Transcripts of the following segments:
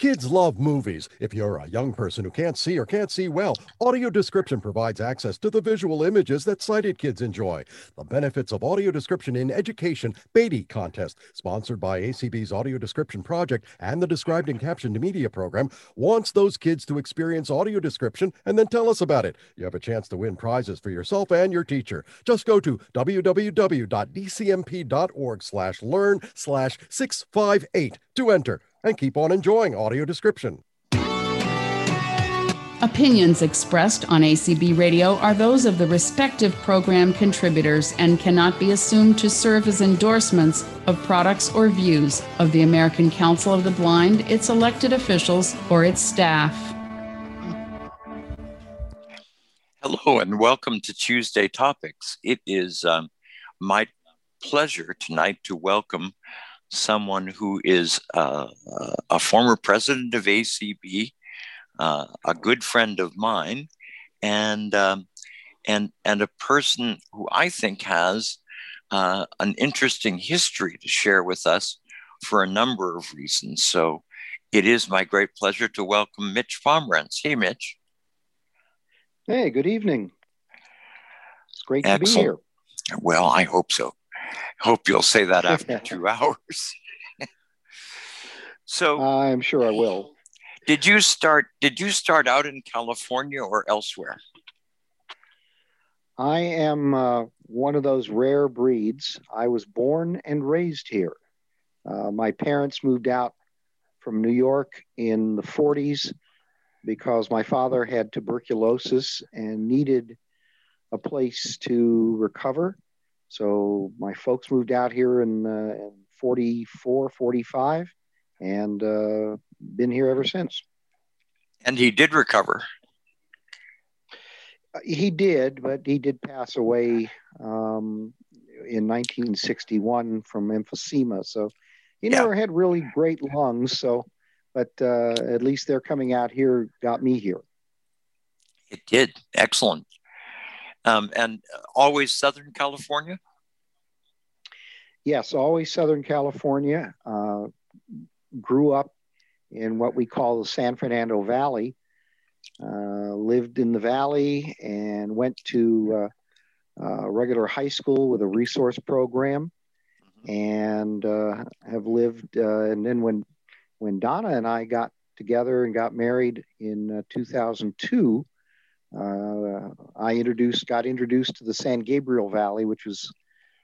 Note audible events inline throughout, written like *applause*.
Kids love movies. If you're a young person who can't see or can't see well, audio description provides access to the visual images that sighted kids enjoy. The benefits of audio description in education Beatty contest, sponsored by ACB's Audio Description Project and the Described and Captioned Media Program, wants those kids to experience audio description and then tell us about it. You have a chance to win prizes for yourself and your teacher. Just go to www.dcmp.org slash learn slash 658 to enter and keep on enjoying audio description. Opinions expressed on ACB Radio are those of the respective program contributors and cannot be assumed to serve as endorsements of products or views of the American Council of the Blind, its elected officials, or its staff. Hello, and welcome to Tuesday Topics. It is um, my pleasure tonight to welcome someone who is uh, a former president of ACB, uh, a good friend of mine, and um, and and a person who I think has uh, an interesting history to share with us for a number of reasons. So it is my great pleasure to welcome Mitch Pomerantz. Hey, Mitch. Hey, good evening. It's great Excellent. to be here. Well, I hope so. Hope you'll say that *laughs* after two hours. *laughs* so I'm sure I will. Did you start did you start out in California or elsewhere? I am uh, one of those rare breeds. I was born and raised here. Uh, my parents moved out from New York in the 40s because my father had tuberculosis and needed a place to recover. So my folks moved out here in, uh, in 44, 45, and uh, been here ever since. And he did recover. He did, but he did pass away um, in 1961 from emphysema. So he yeah. never had really great lungs. So, but uh, at least they're coming out here got me here. It did. Excellent um, and always Southern California. Yes, always Southern California. Uh, grew up in what we call the San Fernando Valley. Uh, lived in the valley and went to uh, uh regular high school with a resource program, mm-hmm. and uh, have lived. Uh, and then when when Donna and I got together and got married in 2002, uh, I introduced, got introduced to the San Gabriel Valley, which was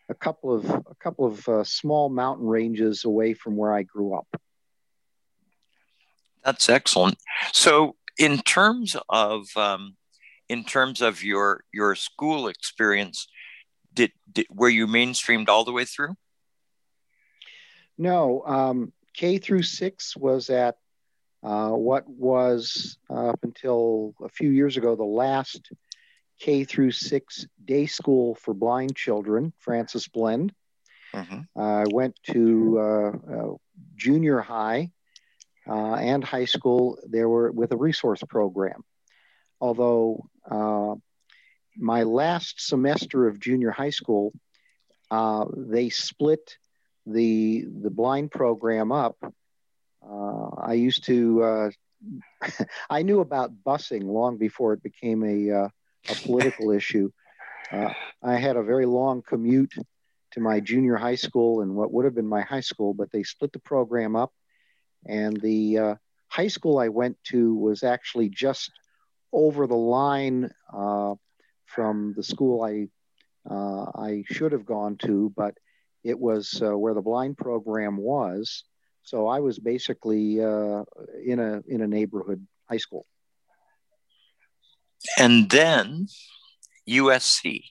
a couple of a couple of uh, small mountain ranges away from where I grew up. That's excellent. So, in terms of um, in terms of your your school experience, did, did were you mainstreamed all the way through? No, um, K through six was at uh, what was uh, up until a few years ago the last K through six day school for blind children, Frances Blend. Mm-hmm. I went to uh, junior high uh, and high school. There were with a resource program. Although uh, my last semester of junior high school, they split the the blind program up uh, I used to, uh, *laughs* I knew about busing long before it became a, uh, a political *laughs* issue. Uh, I had a very long commute to my junior high school and what would have been my high school, but they split the program up. And the uh, high school I went to was actually just over the line uh, from the school I I should have gone to, but it was where the blind program was. So I was basically uh, in a in a neighborhood high school. And then USC.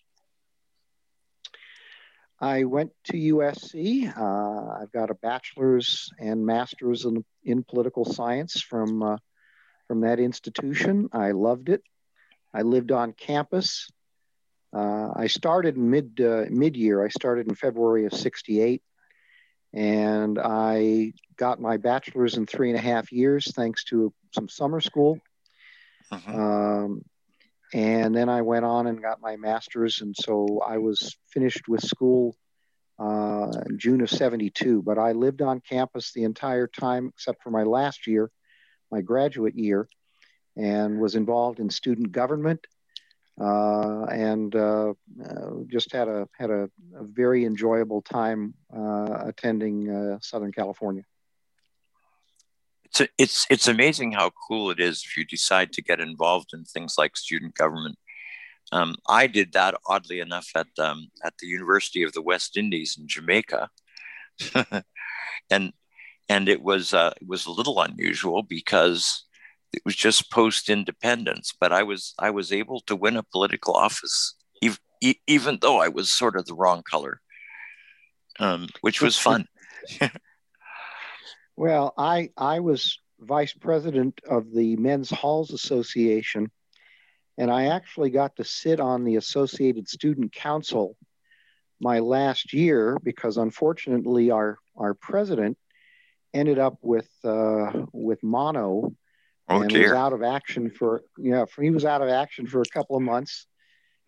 I went to USC. Uh, I've got a bachelor's and master's in, in political science from uh, from that institution. I loved it. I lived on campus. Uh, I started mid uh, mid year. I started in February of '68 and I got my bachelor's in three and a half years thanks to some summer school. Uh-huh. Um, and then I went on and got my master's, and so I was finished with school uh, in June of '72. But I lived on campus the entire time, except for my last year, my graduate year and was involved in student government and uh, uh, just had a had a, a very enjoyable time uh, attending uh, Southern California. It's a, it's it's amazing how cool it is if you decide to get involved in things like student government. Um, I did that oddly enough at um, at the University of the West Indies in Jamaica, *laughs* and and it was uh, it was a little unusual because it was just post independence, but I was I was able to win a political office even, even though I was sort of the wrong color, um, which was fun. *laughs* well, I I was vice president of the Men's Halls Association, and I actually got to sit on the Associated Student Council my last year because unfortunately our our president ended up with uh, with mono oh, and dear. was out of action for yeah, he was out of action for a couple of months.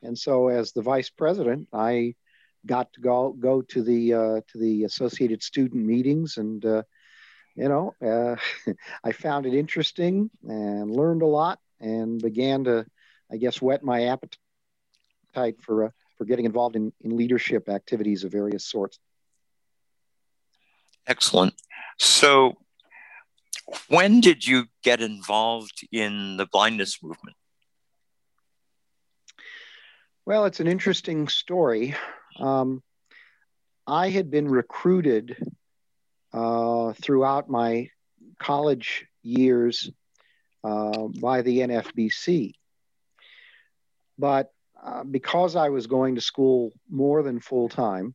And so as the vice president i got to go go to the uh, to the associated student meetings and uh, you know uh, *laughs* i found it interesting and learned a lot and began to i guess whet my appetite for uh, for getting involved in, in leadership activities of various sorts. Excellent. So when did you get involved in the blindness movement? Well, it's an interesting story. Um, I had been recruited uh, throughout my college years uh, by the NFBC. But uh, because I was going to school more than full time,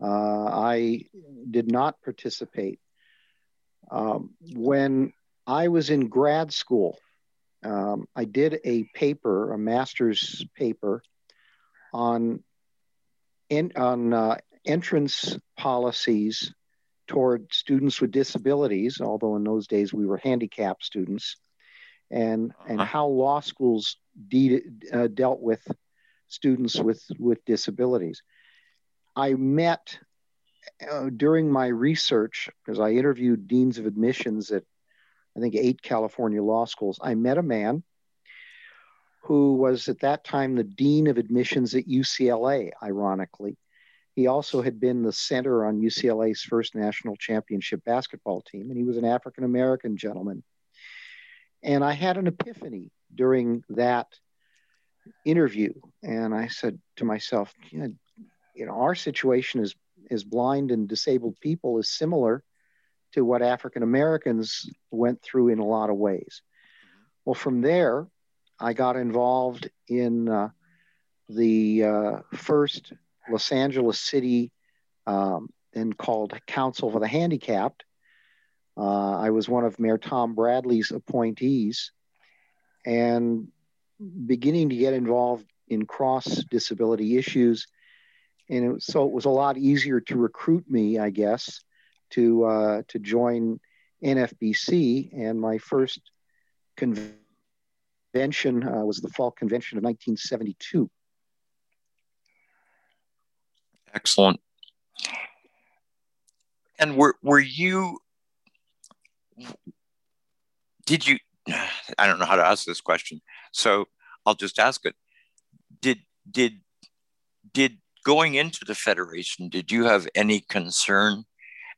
uh, I did not participate um, when I was in grad school, um, I did a paper, a master's paper, on in, on uh, entrance policies toward students with disabilities. Although in those days we were handicapped students, and and uh-huh. how law schools de- uh, dealt with students with with disabilities. I met uh, during my research, because I interviewed deans of admissions at, I think, eight California law schools, I met a man who was at that time the dean of admissions at UCLA, ironically. He also had been the center on UCLA's first national championship basketball team, and he was an African American gentleman. And I had an epiphany during that interview. And I said to myself, you know, our situation is as blind and disabled people is similar to what African Americans went through in a lot of ways. Well, from there, I got involved in uh, the uh, first Los Angeles City um, and called Council for the Handicapped. Uh, I was one of Mayor Tom Bradley's appointees and beginning to get involved in cross disability issues and it, so it was a lot easier to recruit me, I guess, to uh, to join NFBC. And my first convention uh, was the fall convention of 1972. Excellent. And were were you? Did you? I don't know how to ask this question, so I'll just ask it. Did did did going into the federation, did you have any concern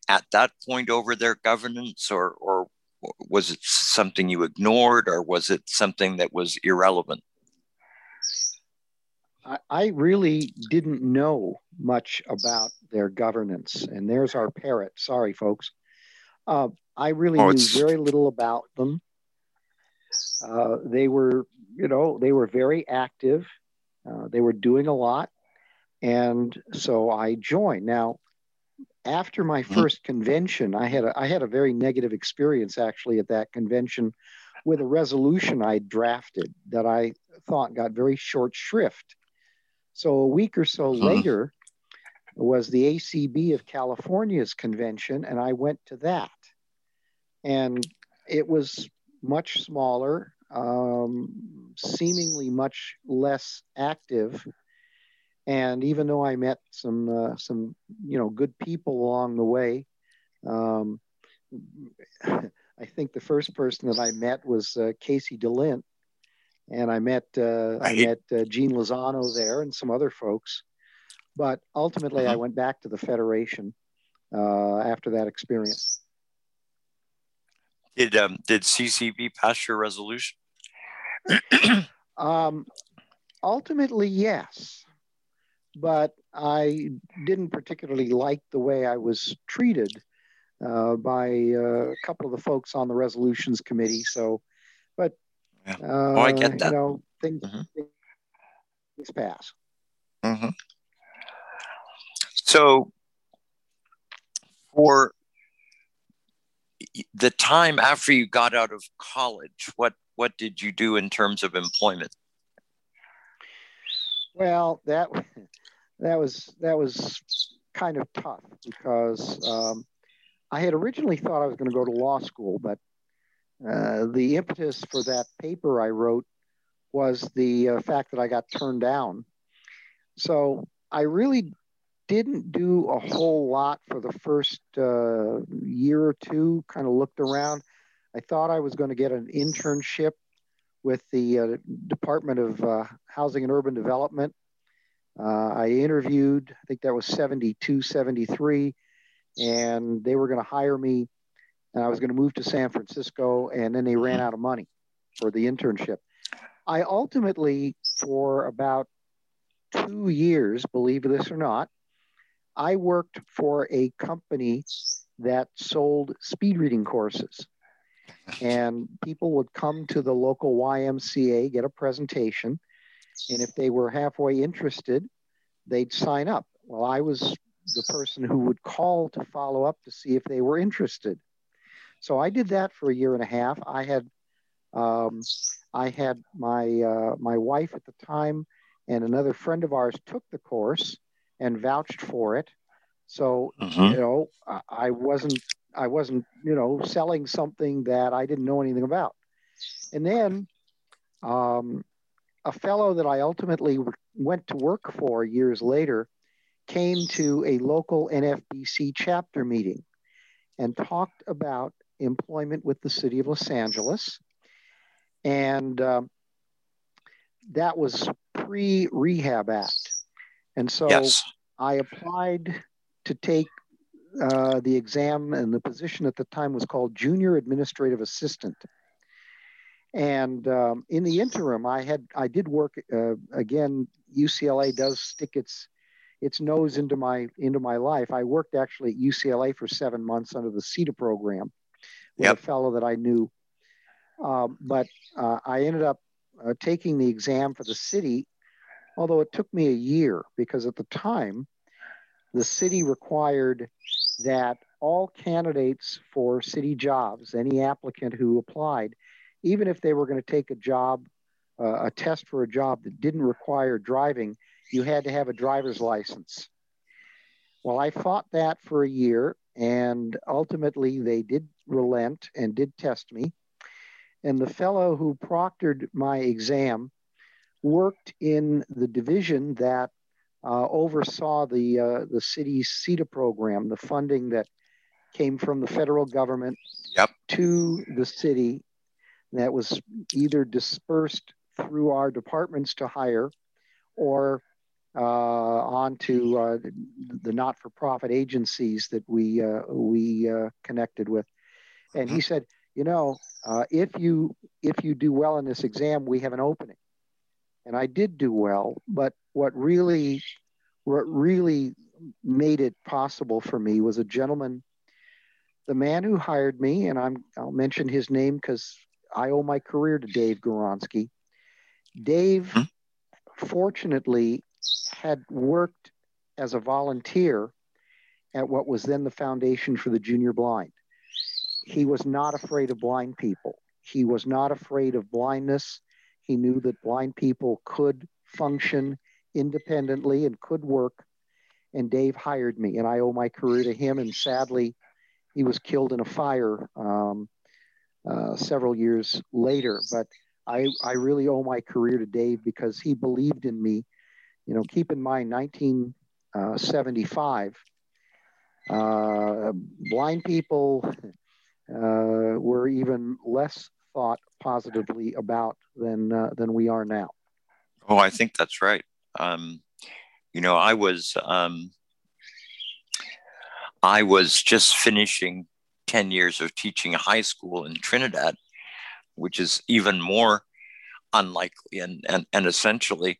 at that point over their governance, or or was it something you ignored, or was it something that was irrelevant? I really didn't know much about their governance, and there's our parrot. Sorry, folks. Uh, I really oh, knew very little about them. Uh, they were, you know, they were very active. Uh, they were doing a lot. And so I joined. Now, after my mm-hmm. first convention, I had a, I had a very negative experience actually at that convention with a resolution I drafted that I thought got very short shrift. So a week or so huh. later was the ACB of California's convention, and I went to that. And it was much smaller, um, seemingly much less active and even though I met some uh, some you know good people along the way, um, *laughs* I think the first person that I met was uh, Casey DeLint, and I met uh. I met uh, Gene Lozano there and some other folks. But ultimately, uh-huh. I went back to the Federation uh, after that experience. Did um, did CCB pass your resolution? *clears throat* um, ultimately, yes, but I didn't particularly like the way I was treated uh, by uh, a couple of the folks on the resolutions committee. So, but yeah. oh, I get uh, that. You know, things, mm-hmm. things pass. Mm-hmm. So, for the time after you got out of college, what what did you do in terms of employment? Well, that that was that was kind of tough because um, I had originally thought I was going to go to law school, but uh, the impetus for that paper I wrote was the uh, fact that I got turned down. So I really didn't do a whole lot for the first uh, year or two, kind of looked around. I thought I was going to get an internship with the uh, Department of uh, Housing and Urban Development. Uh, I interviewed, I think that was 72, 73, and they were going to hire me. And I was going to move to San Francisco, and then they ran out of money for the internship. I ultimately, for about two years, believe this or not, I worked for a company that sold speed reading courses. *laughs* And people would come to the local YMCA, get a presentation, and if they were halfway interested, they'd sign up. Well, I was the person who would call to follow up to see if they were interested. So I did that for a year and a half. I had um, I had my uh, my wife at the time and another friend of ours took the course and vouched for it. So mm-hmm. you know I wasn't I wasn't you know selling something that I didn't know anything about. And then um, a fellow that I ultimately went to work for years later came to a local NFBC chapter meeting and talked about employment with the city of Los Angeles. And um, that was pre Rehab Act. And so yes. I applied to take uh, the exam, and the position at the time was called Junior Administrative Assistant. And um, in the interim, I had I did work uh, again. UCLA does stick its its nose into my into my life. I worked actually at UCLA for seven months under the CETA program with yep. a fellow that I knew. Um, but uh, I ended up uh, taking the exam for the city, although it took me a year because at the time, the city required that all candidates for city jobs, any applicant who applied, even if they were going to take a job, uh, a test for a job that didn't require driving, you had to have a driver's license. Well, I fought that for a year, and ultimately they did relent and did test me. And the fellow who proctored my exam worked in the division that uh, oversaw the uh, the city's CETA program, the funding that came from the federal government yep. to the city that was either dispersed through our departments to hire or uh, onto uh, the not-for-profit agencies that we uh, we uh, connected with. And he mm-hmm. said, you know, uh, if you if you do well in this exam, we have an opening. And I did do well, but what really what really made it possible for me was a gentleman, the man who hired me, and I'm I'll mention his name because I owe my career to Dave Goronsky. Dave, hmm? fortunately, had worked as a volunteer at what was then the Foundation for the Junior Blind. He was not afraid of blind people. He was not afraid of blindness. He knew that blind people could function independently and could work. And Dave hired me, and I owe my career to him. And sadly, he was killed in a fire um, uh, several years later. But I, I really owe my career to Dave because he believed in me. You know, keep in mind, 1975, uh, blind people uh, were even less thought positively about than uh, than we are now. Oh, I think that's right. Um, you know, I was um, I was just finishing ten years of teaching high school in Trinidad, which is even more unlikely and and, and essentially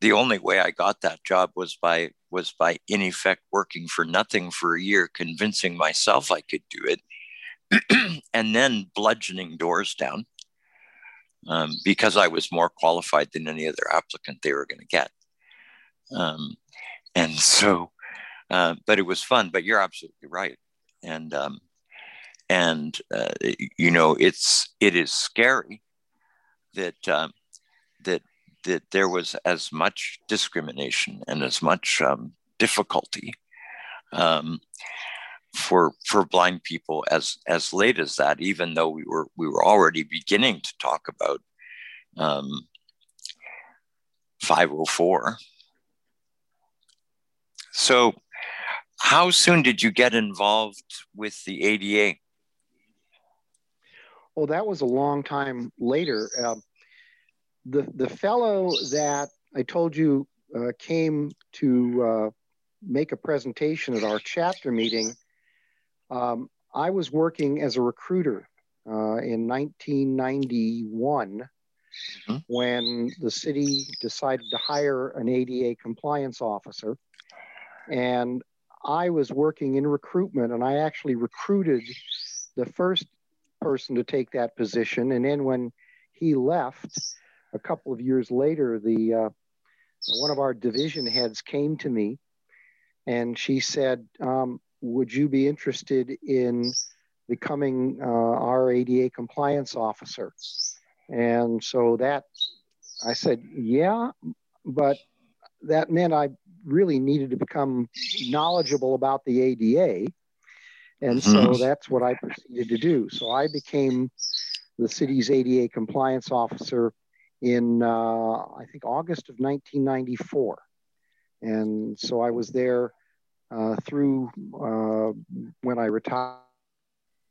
the only way I got that job was by was by in effect working for nothing for a year, convincing myself I could do it, *clears throat* and then bludgeoning doors down um, because I was more qualified than any other applicant they were going to get. Um, and so, uh, but it was fun. But you're absolutely right, and um, and uh, you know it's it is scary that um, that that there was as much discrimination and as much um, difficulty um, for for blind people as as late as that, even though we were we were already beginning to talk about um, 504. So, how soon did you get involved with the ADA? Well, that was a long time later. Um, the the fellow that I told you uh, came to uh, make a presentation at our chapter meeting. Um, I was working as a recruiter uh, in 1991 mm-hmm. when the city decided to hire an ADA compliance officer. And I was working in recruitment, and I actually recruited the first person to take that position. And then when he left, a couple of years later, the uh, one of our division heads came to me, and she said, um, "Would you be interested in becoming uh, our ADA compliance officer?" And so that I said, "Yeah," but that meant I really needed to become knowledgeable about the ADA. And so mm-hmm. that's what I proceeded to do. So I became the city's ADA compliance officer in uh, I think August of 1994, and so I was there uh, through uh, when I retired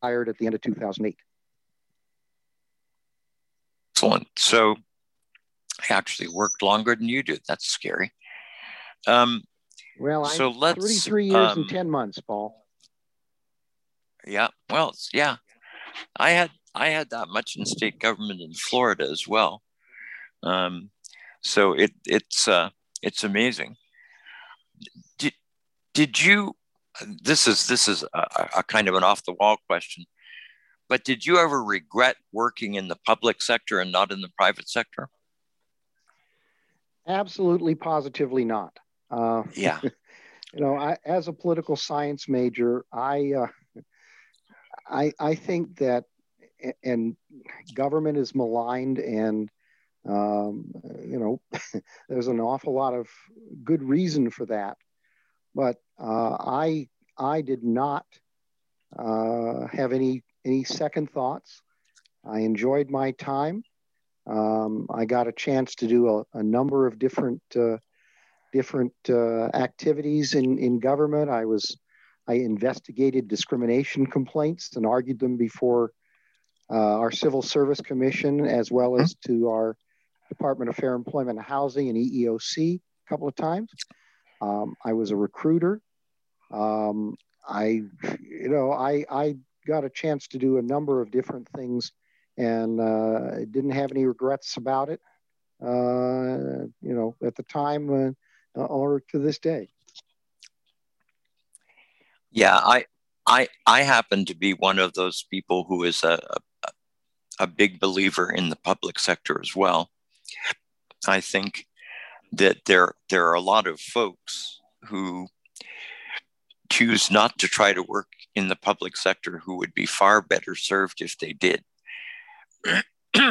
at the end of 2008. Excellent. So I actually worked longer than you did. That's scary. Um, well, so I, let's 33 years um, and 10 months, Paul. Yeah. Well, yeah. I had I had that much in state government in Florida as well. Um, so it it's uh, it's amazing. Did did you? This is this is a, a kind of an off the wall question, but did you ever regret working in the public sector and not in the private sector? Absolutely, positively not. Uh, yeah. *laughs* you know, I, as a political science major, I, uh, I, I think that, and government is maligned, and um, you know, *laughs* there's an awful lot of good reason for that. But uh, I I did not uh, have any any second thoughts. I enjoyed my time. Um, I got a chance to do a, a number of different uh, different uh, activities in, in government. I was I investigated discrimination complaints and argued them before uh, our Civil Service Commission as well as to our Department of Fair Employment and Housing and EEOC a couple of times. Um, I was a recruiter. Um, I, you know, I, I got a chance to do a number of different things and uh, didn't have any regrets about it, uh, you know, at the time uh, or to this day. Yeah, I, I, I happen to be one of those people who is a, a, a big believer in the public sector as well. I think that there there are a lot of folks who choose not to try to work in the public sector who would be far better served if they did. *clears throat*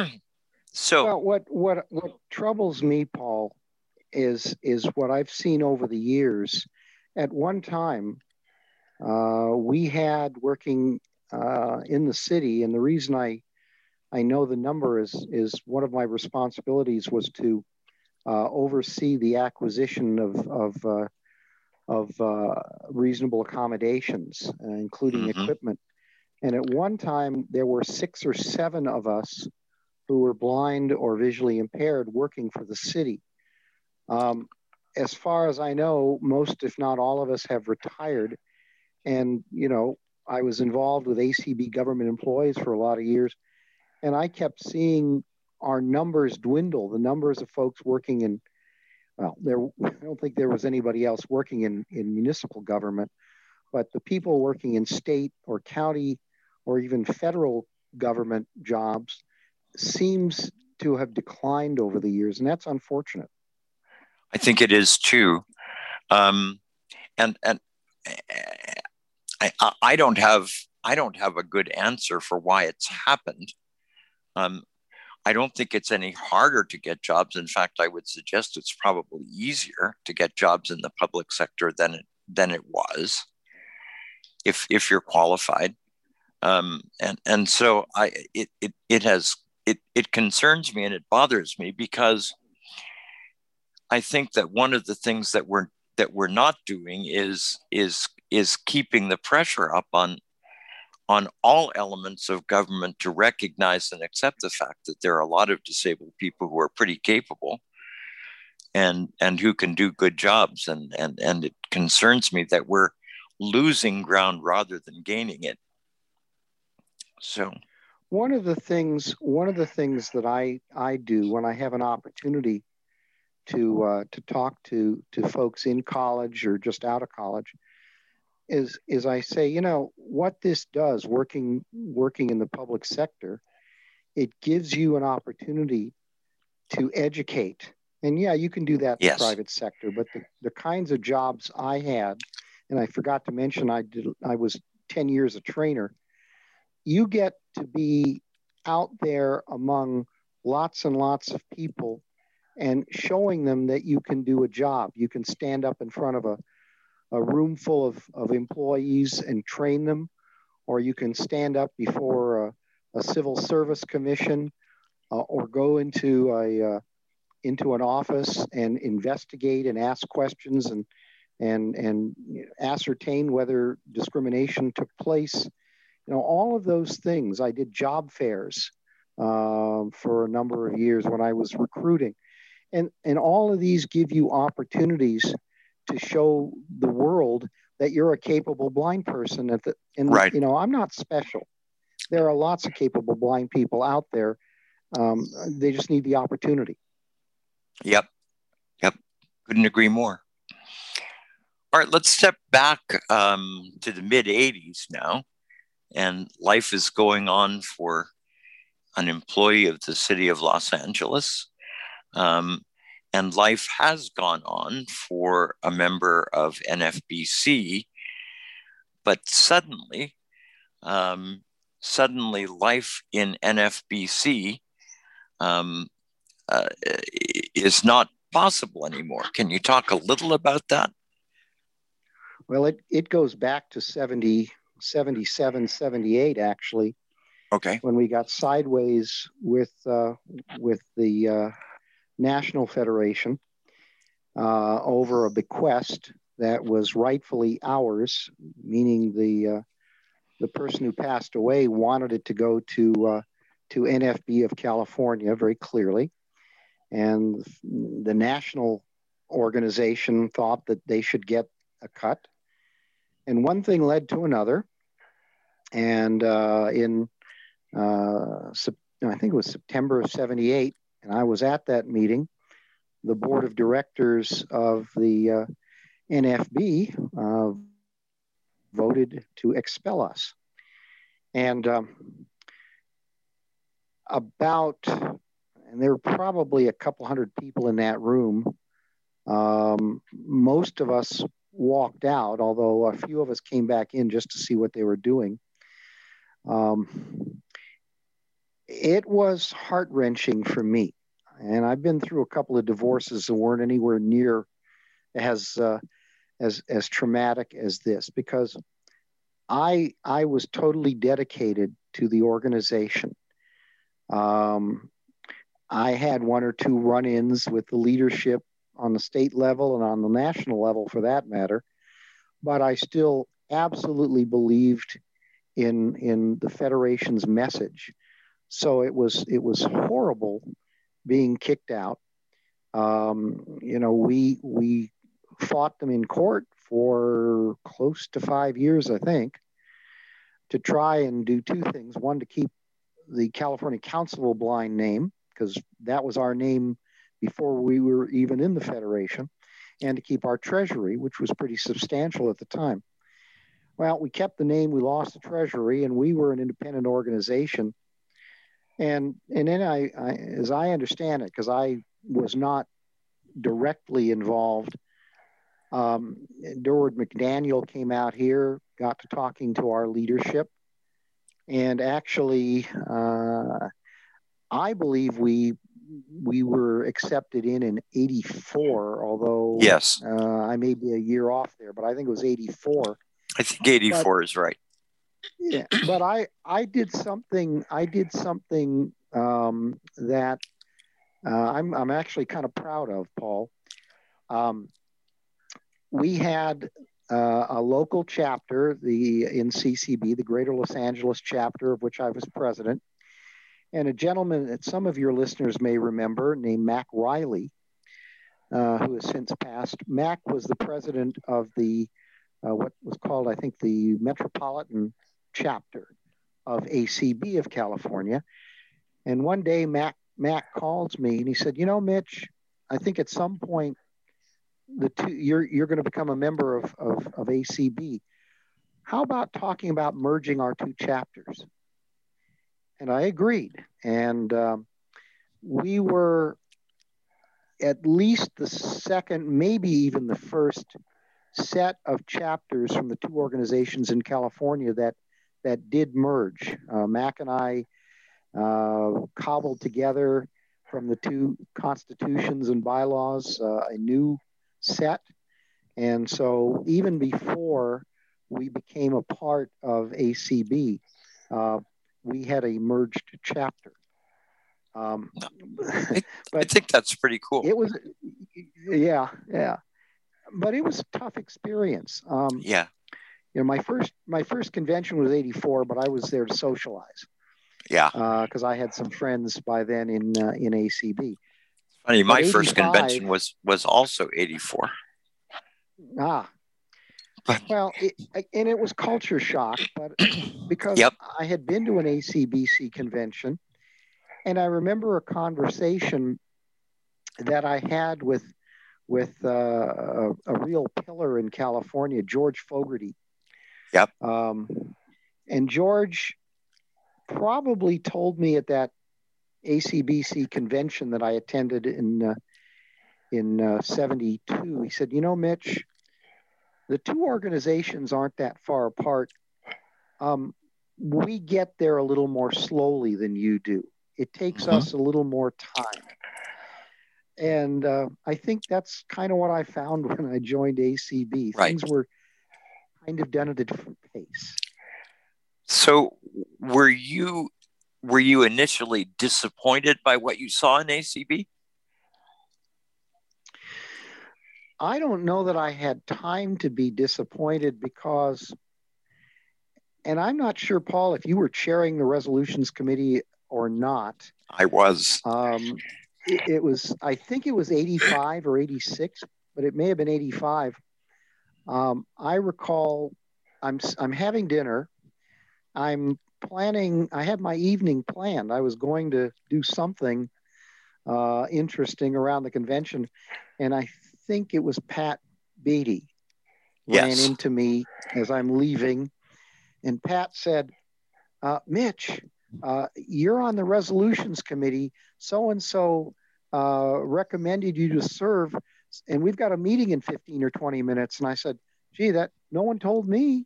so well, what what what troubles me, Paul, is is what I've seen over the years. At one time, uh, we had working uh, in the city, and the reason I I know the number is is one of my responsibilities was to uh, oversee the acquisition of of uh, of uh, reasonable accommodations, uh, including mm-hmm. equipment. And at one time, there were six or seven of us who were blind or visually impaired working for the city. Um, as far as I know, most, if not all of us, have retired. And, you know, I was involved with ACB government employees for a lot of years. And I kept seeing our numbers dwindle, the numbers of folks working in, well, there, *laughs* I don't think there was anybody else working in, in municipal government, but the people working in state or county or even federal government jobs seems to have declined over the years. And that's unfortunate. I think it is too. Um, and, and I, I don't have I don't have a good answer for why it's happened. Um, I don't think it's any harder to get jobs. In fact, I would suggest it's probably easier to get jobs in the public sector than it than it was, if if you're qualified. Um, and and so I it it it has it it concerns me and it bothers me because I think that one of the things that we're that we're not doing is is is keeping the pressure up on on all elements of government to recognize and accept the fact that there are a lot of disabled people who are pretty capable and and who can do good jobs. And and and it concerns me that we're losing ground rather than gaining it. So. One of the things one of the things that i i do when i have an opportunity to uh, to talk to to folks in college or just out of college is is I say, you know, what this does working working in the public sector, it gives you an opportunity to educate. And yeah, you can do that in the private sector, but the, the kinds of jobs I had, and I forgot to mention I did I was 10 years a trainer, you get to be out there among lots and lots of people and showing them that you can do a job. You can stand up in front of a a room full of, of employees and train them, or you can stand up before a, a civil service commission uh, or go into a uh, into an office and investigate and ask questions and and and ascertain whether discrimination took place. You know, all of those things. I did job fairs uh, for a number of years when I was recruiting, and and all of these give you opportunities to show the world that you're a capable blind person at the and right. you know i'm not special. There are lots of capable blind people out there. Um, they just need the opportunity. Yep. Yep. Couldn't agree more. All right let's step back um, to the mid 80s now and life is going on for an employee of the city of los angeles. Um, and life has gone on for a member of NFBC, but suddenly, um, suddenly life in NFBC um, uh, is not possible anymore. Can you talk a little about that? Well, it, it goes back to 70, 77, 78, actually. Okay. When we got sideways with, uh, with the uh, National Federation uh, over a bequest that was rightfully ours, meaning the uh, the person who passed away wanted it to go to uh, to NFB of California very clearly, and the national organization thought that they should get a cut, and one thing led to another, and uh, in uh, I think it was September of '78, and I was at that meeting. The board of directors of the uh, NFB uh, voted to expel us. And um, about, and there were probably a couple hundred people in that room. Um, most of us walked out, although a few of us came back in just to see what they were doing. Um, it was heart wrenching for me. And I've been through a couple of divorces that weren't anywhere near as uh, as as traumatic as this because I I was totally dedicated to the organization. Um, I had one or two run-ins with the leadership on the state level and on the national level, for that matter, but I still absolutely believed in in the federation's message. So it was it was horrible being kicked out. Um, you know, we we fought them in court for close to five years, I think, to try and do two things. One, to keep the California Council of Blind name, because that was our name before we were even in the Federation, and to keep our treasury, which was pretty substantial at the time. Well, we kept the name, we lost the treasury, and we were an independent organization. And and then I, I as I understand it, because I was not directly involved um, Durward McDaniel came out here, got to talking to our leadership, and actually, uh, I believe we we were accepted in in '84. Although yes, uh, I may be a year off there, but I think it was '84. I think '84 is right. Yeah, but I I did something. I did something um, that uh, I'm I'm actually kind of proud of, Paul. Um, we had uh, a local chapter, the in CCB, the Greater Los Angeles chapter, of which I was president, and a gentleman that some of your listeners may remember named Mac Riley, uh, who has since passed. Mac was the president of the uh, what was called, I think, the Metropolitan chapter of ACB of California. And one day, Matt, Matt calls me and he said, "You know, Mitch, I think at some point the two you're you're going to become a member of, of, of ACB. How about talking about merging our two chapters? And I agreed. And um, we were at least the second, maybe even the first set of chapters from the two organizations in California that that did merge. Uh, Mac and I uh, cobbled together from the two constitutions and bylaws uh, a new set. And so even before we became a part of ACB, uh, we had a merged chapter. Um, *laughs* but I think that's pretty cool. It was, yeah, yeah, but it was a tough experience. Um, yeah, you know, my first my first convention was '84, but I was there to socialize. Yeah, because uh, I had some friends by then in uh, in ACB. Funny, my first convention was was also '84. Ah, well, it, and it was culture shock, but *clears throat* because yep. I had been to an ACBC convention, and I remember a conversation that I had with with uh, a, a, real pillar in California, George Fogarty. Yep. Um, and George probably told me at that ACBC convention that I attended in uh, in uh, 72. He said, "You know, Mitch, the two organizations aren't that far apart. Um, we get there a little more slowly than you do. It takes mm-hmm. us a little more time." And uh, I think that's kind of what I found *laughs* when I joined ACB. Right. Things were kind of done at a different pace. So, were you were you initially disappointed by what you saw in ACB? I don't know that I had time to be disappointed because, and I'm not sure, Paul, if you were chairing the resolutions committee or not. I was. Um, it, it, was, I think it was 85 or 86, but it may have been 85. Um, I recall I'm, I'm having dinner. I'm planning, I had my evening planned. I was going to do something uh, interesting around the convention. And I think it was Pat Beatty yes. ran into me as I'm leaving. And Pat said, uh, Mitch, uh, you're on the resolutions committee. So and so recommended you to serve. And we've got a meeting in 15 or 20 minutes. And I said, gee, that no one told me.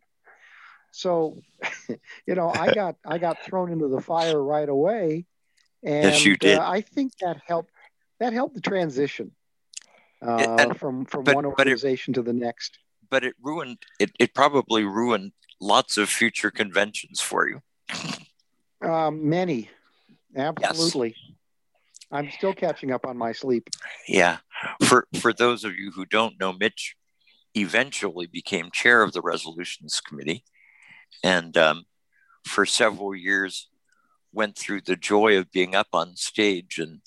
So, *laughs* you know, I *laughs* got I got thrown into the fire right away, and yes, you did. Uh, I think that helped. That helped the transition uh, and, from from but, one organization it, to the next. But it ruined. It it probably ruined lots of future conventions for you. Um, *laughs* many, absolutely. Yes. I'm still catching up on my sleep. Yeah, for for those of you who don't know, Mitch eventually became chair of the resolutions committee and um, for several years went through the joy of being up on stage and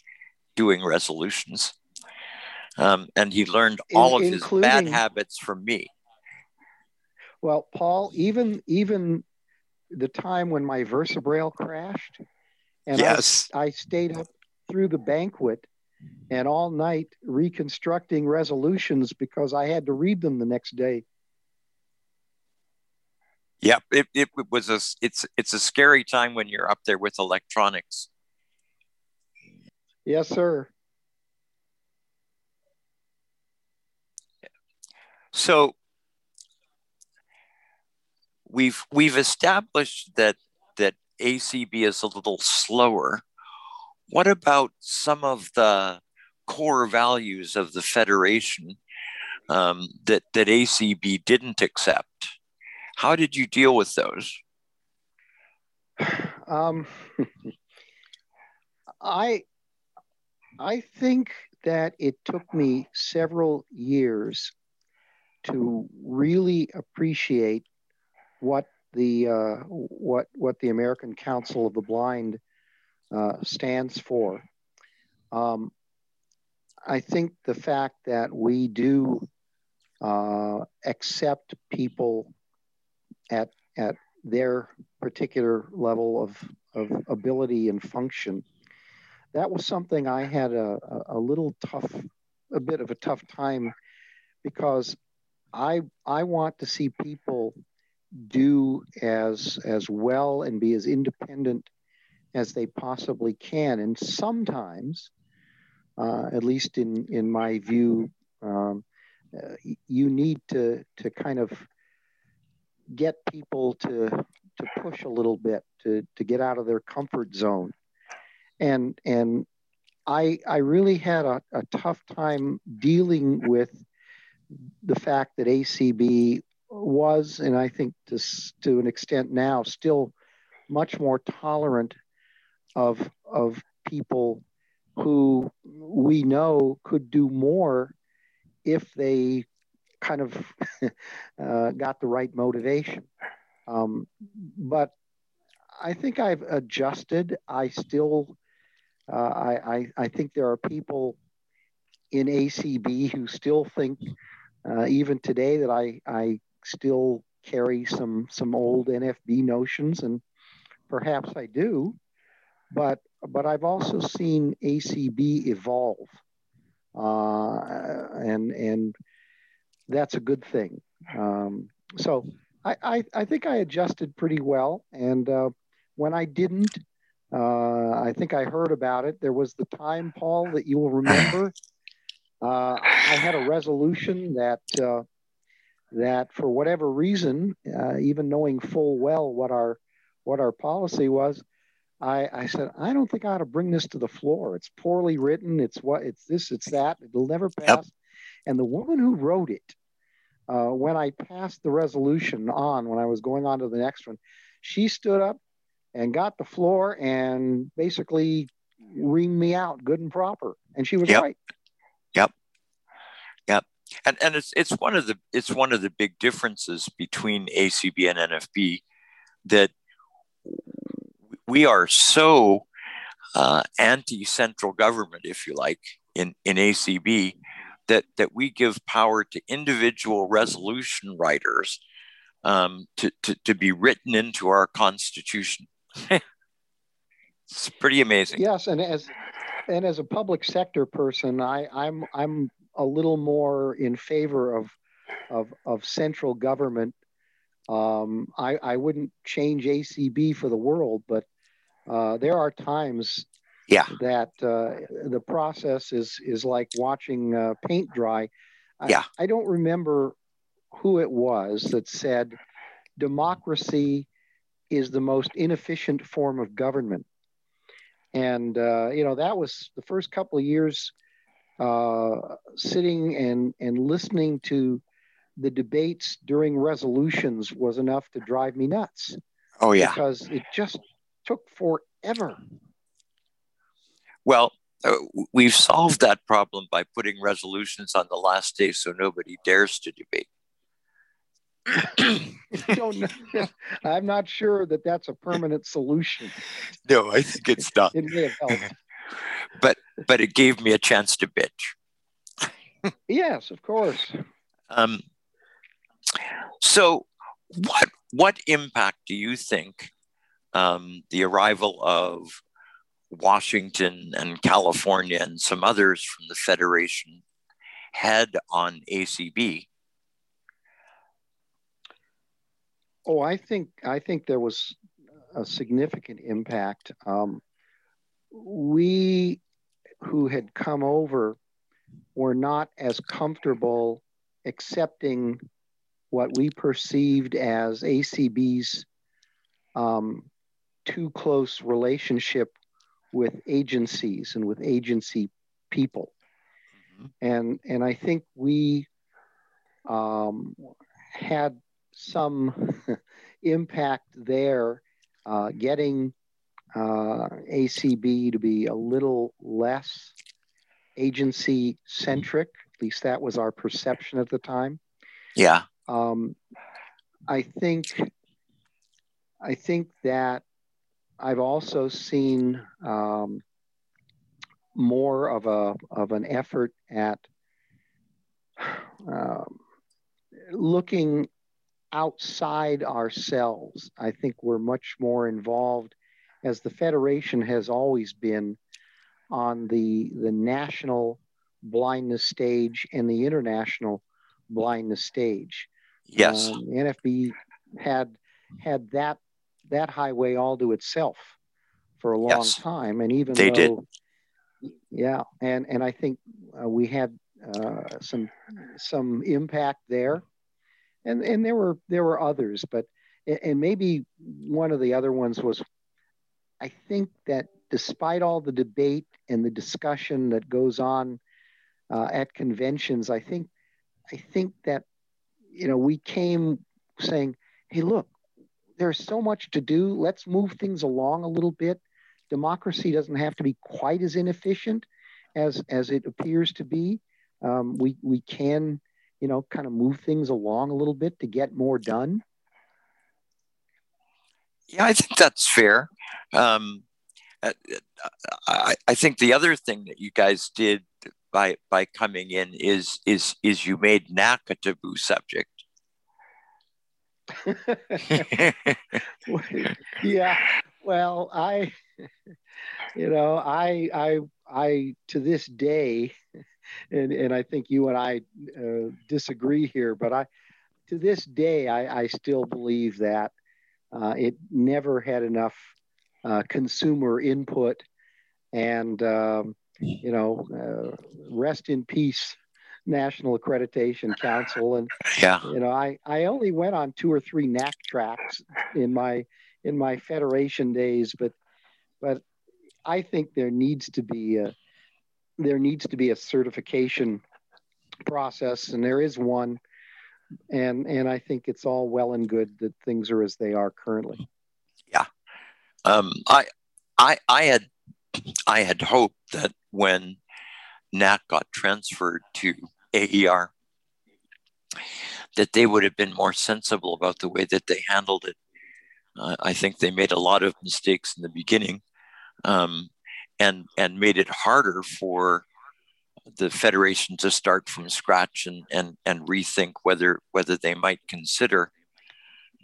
doing resolutions. Um, and he learned all In, of his bad habits from me. Well, Paul, even even the time when my VersaBraille crashed, and yes. I, I stayed up through the banquet and all night reconstructing resolutions because I had to read them the next day. Yep, it, it was a it's it's a scary time when you're up there with electronics. Yes, sir. So we've we've established that that ACB is a little slower. What about some of the core values of the federation um, that that ACB didn't accept? How did you deal with those? *sighs* Um, *laughs* I I think that it took me several years to really appreciate what the uh, what what the American Council of the Blind uh, stands for. Um, I think the fact that we do uh, accept people at at their particular level of, of ability and function. That was something I had a, a little tough, a bit of a tough time because I I want to see people do as as well and be as independent as they possibly can. And sometimes, uh, at least in in my view, um, uh, you need to to kind of get people to to push a little bit to to get out of their comfort zone and and i i really had a, a tough time dealing with the fact that acb was and i think to to an extent now still much more tolerant of of people who we know could do more if they kind of *laughs* uh, got the right motivation. Um, but I think I've adjusted. I still, uh, I, I, I, think there are people in ACB who still think, uh, even today, that I, I still carry some some old NFB notions, and perhaps I do. But but I've also seen ACB evolve, uh, and and that's a good thing. Um, so I, I, I, think I adjusted pretty well. And uh, when I didn't, uh, I think I heard about it. There was the time, Paul, that you will remember. Uh, I had a resolution that uh, that for whatever reason, uh, even knowing full well what our what our policy was, I, I, said, I don't think I ought to bring this to the floor. It's poorly written. It's what it's this, it's that. It'll never pass. Yep. And the woman who wrote it uh, when I passed the resolution on, when I was going on to the next one, she stood up and got the floor and basically reamed me out good and proper. And she was yep. right. Yep. Yep. And, and it's, it's one of the it's one of the big differences between ACB and NFB that we are so uh, anti central government, if you like, in, in ACB that that we give power to individual resolution writers um, to, to, to be written into our constitution. *laughs* it's pretty amazing. Yes, and as and as a public sector person, I, I'm I'm a little more in favor of of of central government. Um, I, I wouldn't change ACB for the world, but uh, there are times yeah. that uh, the process is is like watching uh, paint dry. I, yeah. I don't remember who it was that said democracy is the most inefficient form of government. And uh, you know that was the first couple of years uh, sitting and and listening to the debates during resolutions was enough to drive me nuts. Oh yeah. Because it just took forever well, uh, we've solved that problem by putting resolutions on the last day so nobody dares to debate. *clears throat* *laughs* *laughs* I'm not sure that that's a permanent solution. No, I think it's not. it may have helped. *laughs* But but it gave me a chance to bitch. yes, of course. Um, so, what what impact do you think um, the arrival of Washington and California and some others from the Federation had on ACB? Oh, I think I think there was a significant impact. Um, we who had come over were not as comfortable accepting what we perceived as ACB's um, too close relationship with agencies and with agency people. Mm-hmm. And, and I think we um, had some *laughs* impact there, uh, getting uh, ACB to be a little less agency centric. At least that was our perception at the time. Yeah. Um, I think I think that I've also seen um, more of a of an effort at um, looking outside ourselves. I think we're much more involved, as the federation has always been, on the the national blindness stage and the international blindness stage. Yes, um, NFB had had that that highway all to itself for a long yes. time, and even they though, did. yeah, and and I think uh, we had uh, some some impact there, and and there were there were others, but and maybe one of the other ones was, I think that despite all the debate and the discussion that goes on uh, at conventions, I think I think that you know we came saying, hey, look, there's so much to do. Let's move things along a little bit. Democracy doesn't have to be quite as inefficient as as it appears to be. Um, we we can, you know, kind of move things along a little bit to get more done. Yeah, I think that's fair. Um, uh, I, I think the other thing that you guys did by by coming in is is is you made NAC a taboo subject. *laughs* *laughs* yeah. Well, I, you know, I, I, I, to this day, and, and I think you and I uh, disagree here, but I, to this day, I, I still believe that uh, it never had enough uh, consumer input and, um, you know, uh, rest in peace National Accreditation Council, and yeah, you know, I I only went on two or three NAC tracks in my in my federation days, but but I think there needs to be a there needs to be a certification process, and there is one, and and I think it's all well and good that things are as they are currently. Yeah, um, I I I had I had hoped that when NAC got transferred to AER, that they would have been more sensible about the way that they handled it. Uh, I think they made a lot of mistakes in the beginning, um, and and made it harder for the federation to start from scratch and and and rethink whether whether they might consider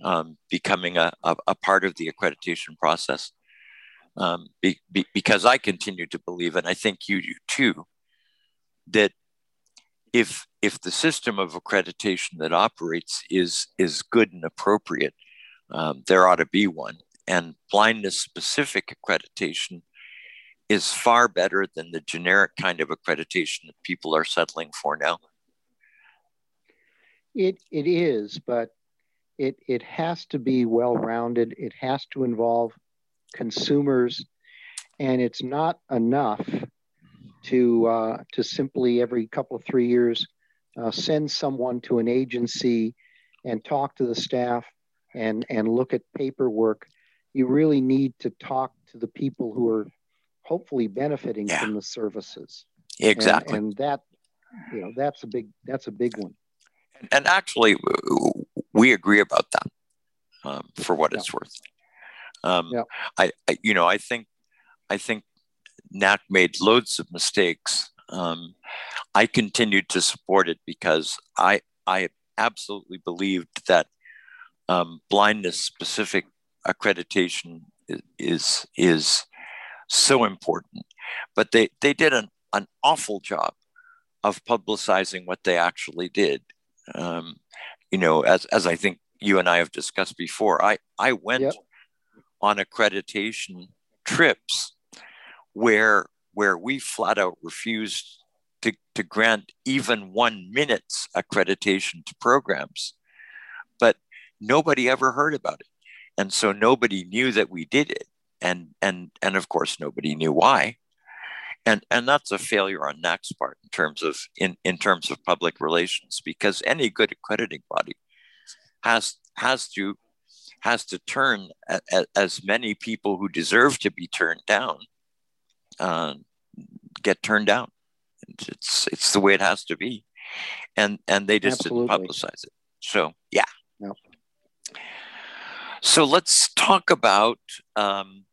um, becoming a, a, a, part of the accreditation process. Um, be, be, because I continue to believe, and I think you do too, that if if the system of accreditation that operates is is good and appropriate, um, there ought to be one. And blindness specific accreditation is far better than the generic kind of accreditation that people are settling for now. It it is, but it it has to be well rounded. It has to involve consumers, and it's not enough to uh, to simply every couple of three years uh, send someone to an agency and talk to the staff and and look at paperwork. You really need to talk to the people who are hopefully benefiting yeah. from the services. Exactly, and, and, that you know that's a big that's a big one. And actually, we agree about that um, for what yeah. it's worth. Um, yeah. I, I, you know, I think, I think NAC made loads of mistakes. Um, I continued to support it because I, I absolutely believed that um, blindness specific accreditation is is so important. But they they did an, an awful job of publicizing what they actually did. Um, you know, as as I think you and I have discussed before, I I went yep. on accreditation trips where where we flat out refused to, to grant even one minute's accreditation to programs. But nobody ever heard about it. And so nobody knew that we did it. And and and of course nobody knew why. And and that's a failure on NAC's part in terms of in, in terms of public relations, because any good accrediting body has has to has to turn a, a, as many people who deserve to be turned down uh, get turned down. It's it's the way it has to be, and and they just Absolutely. didn't publicize it. So yeah. No. So let's talk about um,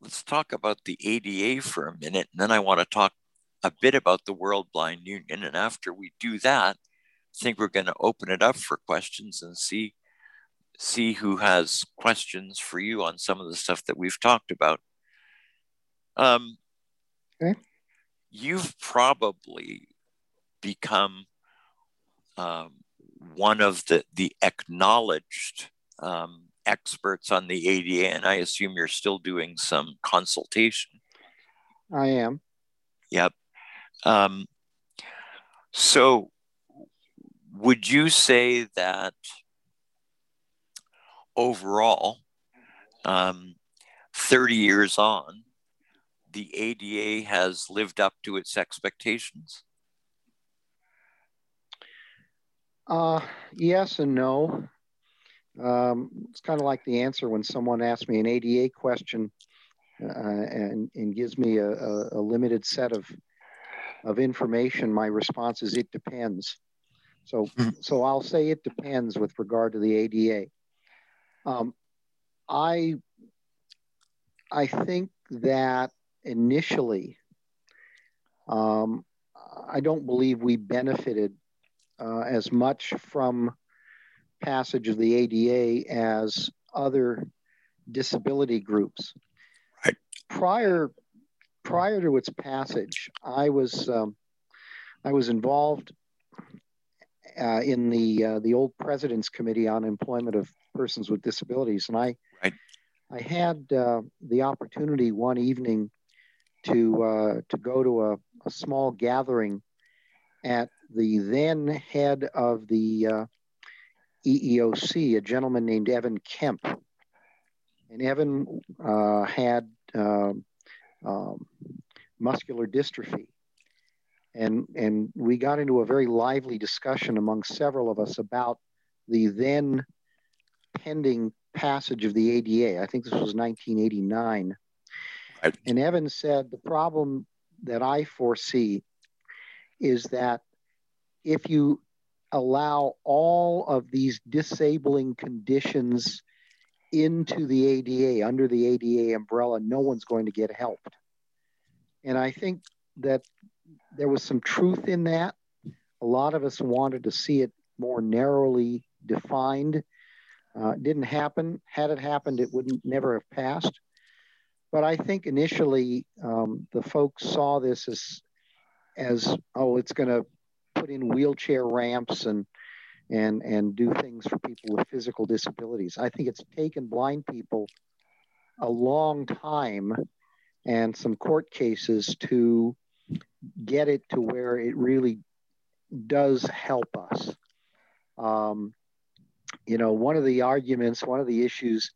let's talk about the ADA for a minute, and then I want to talk a bit about the World Blind Union. And after we do that, I think we're going to open it up for questions and see see who has questions for you on some of the stuff that we've talked about. Um, okay. You've probably become um, one of the, the acknowledged um, experts on the ADA, and I assume you're still doing some consultation. I am. Yep. Um, so, would you say that overall, um, 30 years on, the ADA has lived up to its expectations? Uh, yes and no. Um, it's kind of like the answer when someone asks me an ADA question uh, and, and gives me a, a, a, limited set of, of information. My response is it depends. So, mm-hmm. so I'll say it depends with regard to the ADA. Um, I, I think that initially, um, I don't believe we benefited uh, as much from passage of the ADA as other disability groups. Right. Prior, prior to its passage, I was um, I was involved uh, in the uh, the old President's Committee on Employment of Persons with Disabilities, and I right. I had uh, the opportunity one evening to uh, to go to a, a, small gathering at the then head of the uh, EEOC, a gentleman named Evan Kemp. And Evan uh, had um, um, muscular dystrophy. And, and we got into a very lively discussion among several of us about the then pending passage of the ADA. I think this was 1989. And Evan said the problem that I foresee is that if you allow all of these disabling conditions into the ADA, under the ADA umbrella, no one's going to get helped. And I think that there was some truth in that. A lot of us wanted to see it more narrowly defined. Uh, didn't happen. Had it happened, it wouldn't never have passed. But I think initially um, the folks saw this as, as oh, it's going to put in wheelchair ramps and and and do things for people with physical disabilities. I think it's taken blind people a long time and some court cases to get it to where it really does help us. Um, you know, one of the arguments, one of the issues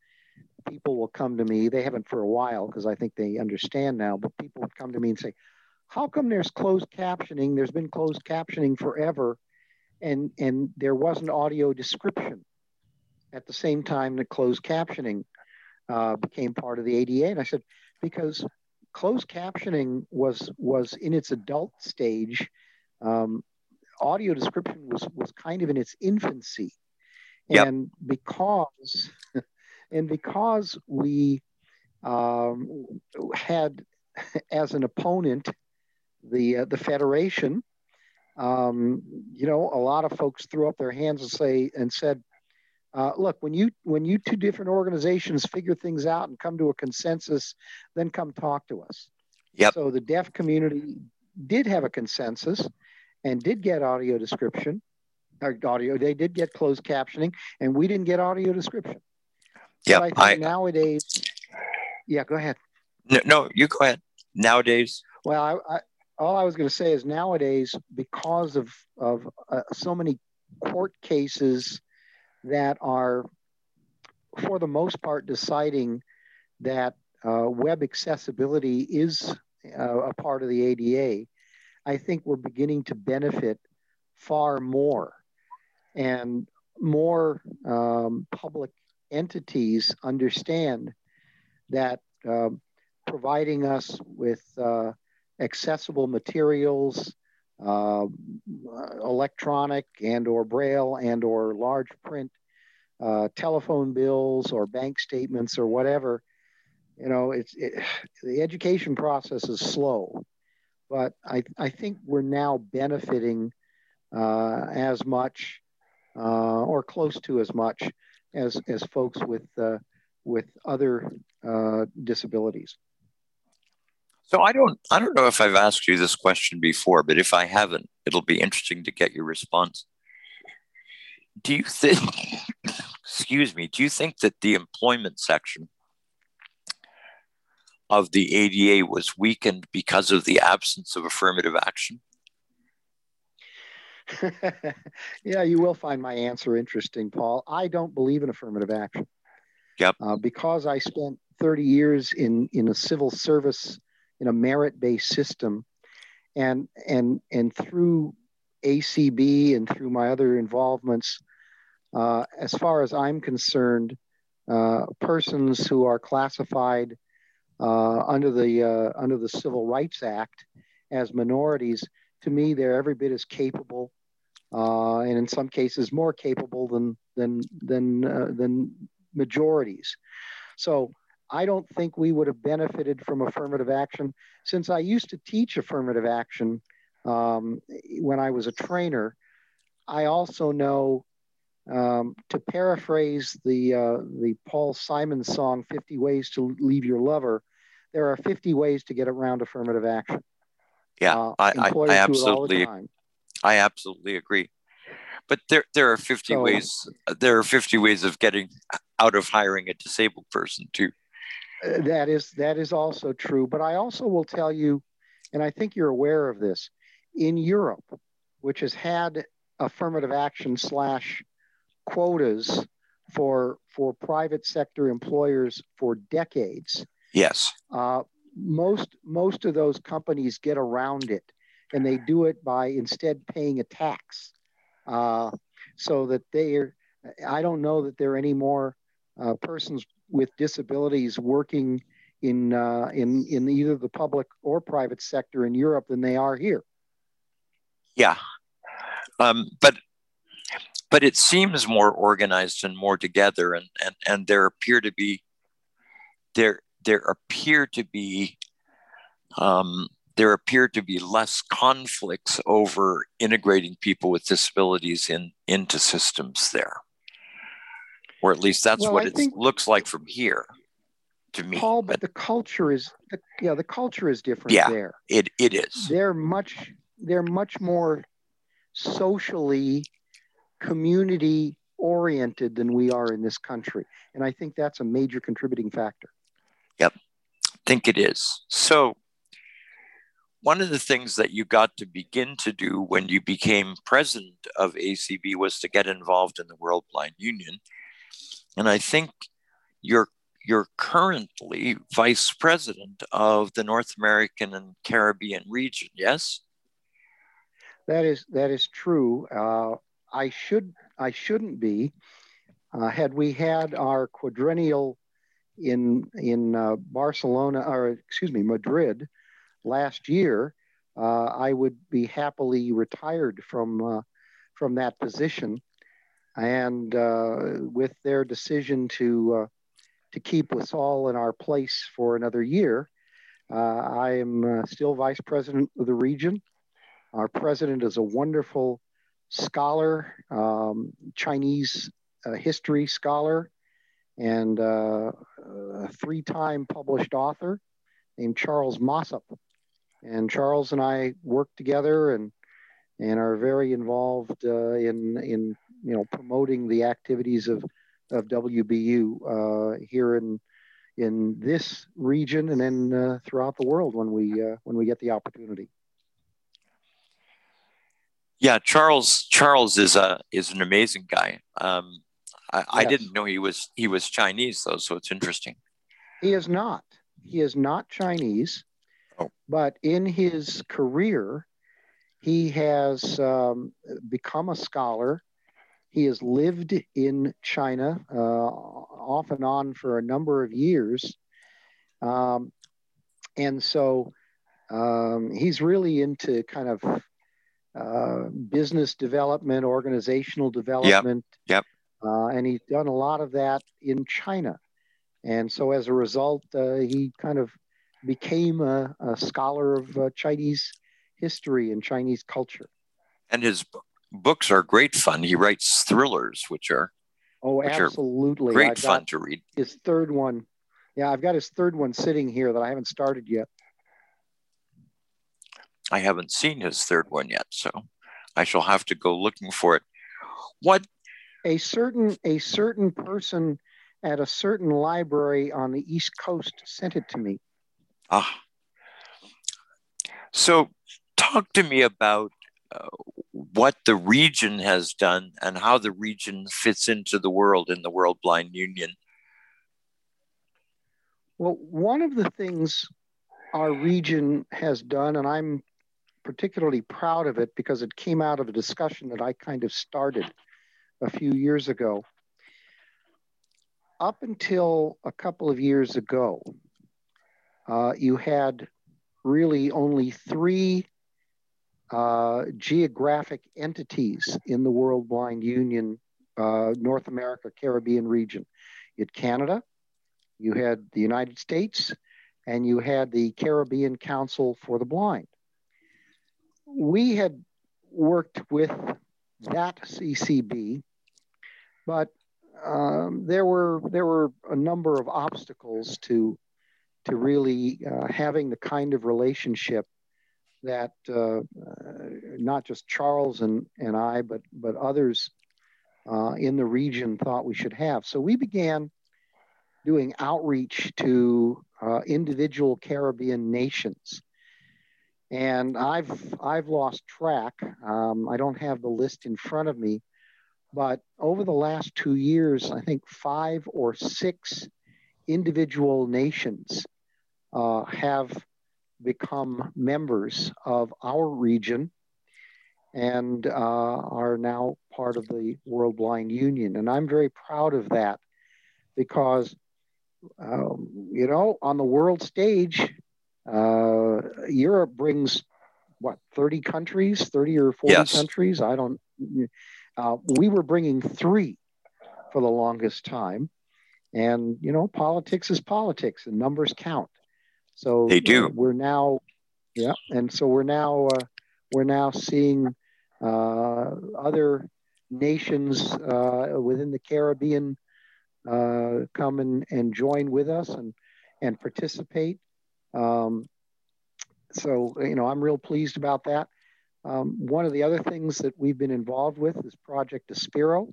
people will come to me, they haven't for a while because I think they understand now, but people would come to me and say, How come there's closed captioning? There's been closed captioning forever, and, and there wasn't audio description at the same time that closed captioning uh, became part of the ADA. And I said, Because closed captioning was was in its adult stage. Um, audio description was was kind of in its infancy, Yep. and because and because we um, had as an opponent the uh, the federation, um, you know, a lot of folks threw up their hands and say and said, uh, "Look, when you when you two different organizations figure things out and come to a consensus, then come talk to us." Yep. So the deaf community did have a consensus and did get audio description or audio. They did get closed captioning, and we didn't get audio description. Yeah, But I think I, nowadays, yeah, go ahead. no, no, you go ahead. Nowadays, Well, I, I, all I was going to say is nowadays, because of of uh, so many court cases that are, for the most part, deciding that uh, web accessibility is uh, a part of the ADA, I think we're beginning to benefit far more, and more um, public entities understand that um, providing us with uh, accessible materials, uh, electronic and or braille and or large print, uh, telephone bills or bank statements or whatever. You know, it's it, *sighs* the education process is slow, but I, I think we're now benefiting uh, as much uh, or close to as much as as folks with uh, with other uh, disabilities. so I don't, I don't know if I've asked you this question before, but if I haven't, it'll be interesting to get your response. Do you think, *laughs* excuse me, do you think that the employment section of the ADA was weakened because of the absence of affirmative action? *laughs* yeah, you will find my answer interesting, Paul. I don't believe in affirmative action. Yep. Uh, because I spent 30 years in in a civil service in a merit-based system, and and and through ACB and through my other involvements, uh, as far as I'm concerned, uh, persons who are classified uh, under the uh, under the Civil Rights Act as minorities, to me, they're every bit as capable, and in some cases more capable than than than uh, than majorities. So I don't think we would have benefited from affirmative action. Since I used to teach affirmative action um, when I was a trainer, I also know. Um, to paraphrase the uh, the Paul Simon song "50 Ways to Leave Your Lover," there are 50 ways to get around affirmative action. Yeah, Uh, I, I, I do it all the absolutely. I absolutely agree. But there, there are 50 So- ways, there are 50 ways of getting out of hiring a disabled person too. Uh, That is that is also true. But I also will tell you, and I think you're aware of this, in Europe, which has had affirmative action slash quotas for for private sector employers for decades, Yes. uh, most most of those companies get around it, and they do it by instead paying a tax, uh, so that they are. I don't know that there are any more uh, persons with disabilities working in uh, in in either the public or private sector in Europe than they are here. Yeah. Um, but but it seems more organized and more together and, and, and there appear to be there there appear to be um, there appear to be less conflicts over integrating people with disabilities in into systems there or at least that's Well, what I it looks like from here to me Paul, but but the culture is yeah, the culture is different Yeah. there. it, it is they're much they're much more socially community oriented than we are in this country and i think that's a major contributing factor Yep. I think it is. So, one of the things that you got to begin to do when you became president of ACB was to get involved in the World Blind Union. And I think you're you're currently vice president of the North American and Caribbean region, yes? that is that is true uh, i should i shouldn't be uh, had we had our quadrennial in in uh, barcelona or excuse me madrid last year uh, I would be happily retired from uh, from that position. And uh, with their decision to uh, to keep us all in our place for another year, uh, I am still vice president of the region. Our president is a wonderful scholar, um, Chinese history scholar, and a three-time published author named Charles Mossop and Charles and I work together and and are very involved uh, in in you know promoting the activities of of WBU uh, here in in this region and then uh, throughout the world when we uh, when we get the opportunity. Yeah, Charles Charles is a is an amazing guy. Um, I, yes. I didn't know he was he was Chinese though, so it's interesting. He is not. He is not Chinese. But in his career, he has um, become a scholar. He has lived in China uh, off and on for a number of years. Um, and so um, he's really into kind of uh, business development, organizational development. Yep. yep. Uh, and he's done a lot of that in China. And so as a result, uh, he kind of became a, a scholar of uh, Chinese history and Chinese culture. And his books are great fun. He writes thrillers, which are oh, which absolutely are great fun to read. His third one, yeah, I've got his third one sitting here that I haven't started yet. I haven't seen his third one yet, so I shall have to go looking for it. What a certain a certain person at a certain library on the East Coast sent it to me. Ah. So, talk to me about uh, what the region has done and how the region fits into the world in the World Blind Union. Well, one of the things our region has done, and I'm particularly proud of it because it came out of a discussion that I kind of started a few years ago. Up until a couple of years ago, uh, you had really only three uh, geographic entities in the World Blind Union, uh, North America, Caribbean region. You had Canada, you had the United States, and you had the Caribbean Council for the Blind. We had worked with that CCB, but um, there were there were a number of obstacles to to really uh, having the kind of relationship that uh, uh, not just Charles and, and I, but, but others uh, in the region thought we should have. So we began doing outreach to uh, individual Caribbean nations. And I've, I've lost track. Um, I don't have the list in front of me, but over the last two years, I think five or six individual nations uh, have become members of our region and uh, are now part of the World Blind Union. And I'm very proud of that because, um, you know, on the world stage, uh, Europe brings what, 30 countries, 30 or 40 yes. countries? I don't, uh, we were bringing three for the longest time. And, you know, politics is politics and numbers count. So they do. We're now, yeah, and so we're now uh, we're now seeing uh, other nations uh, within the Caribbean uh, come and, and join with us and and participate. Um, so you know, I'm real pleased about that. Um, one of the other things that we've been involved with is Project Aspiro.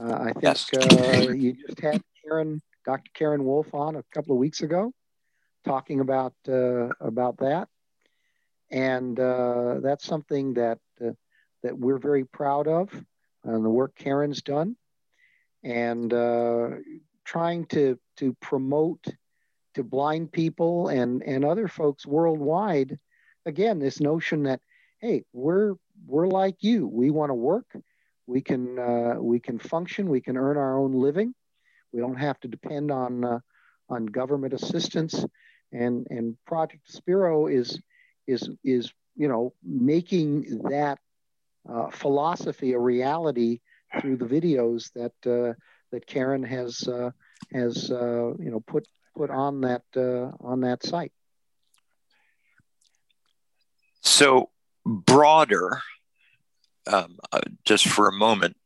Uh, I think yes. uh, you just had Karen, Dr. Karen Wolffe on a couple of weeks ago talking about uh, about that, and uh, that's something that uh, that we're very proud of, and the work Karen's done, and uh, trying to to promote to blind people and and other folks worldwide. Again, this notion that hey, we're we're like you. We want to work. We can uh, we can function. We can earn our own living. We don't have to depend on uh, on government assistance and and Project Aspiro is is is you know, making that uh, philosophy a reality through the videos that uh, that Karen has uh, has uh, you know put put on that uh, on that site. So broader, um, uh, just for a moment,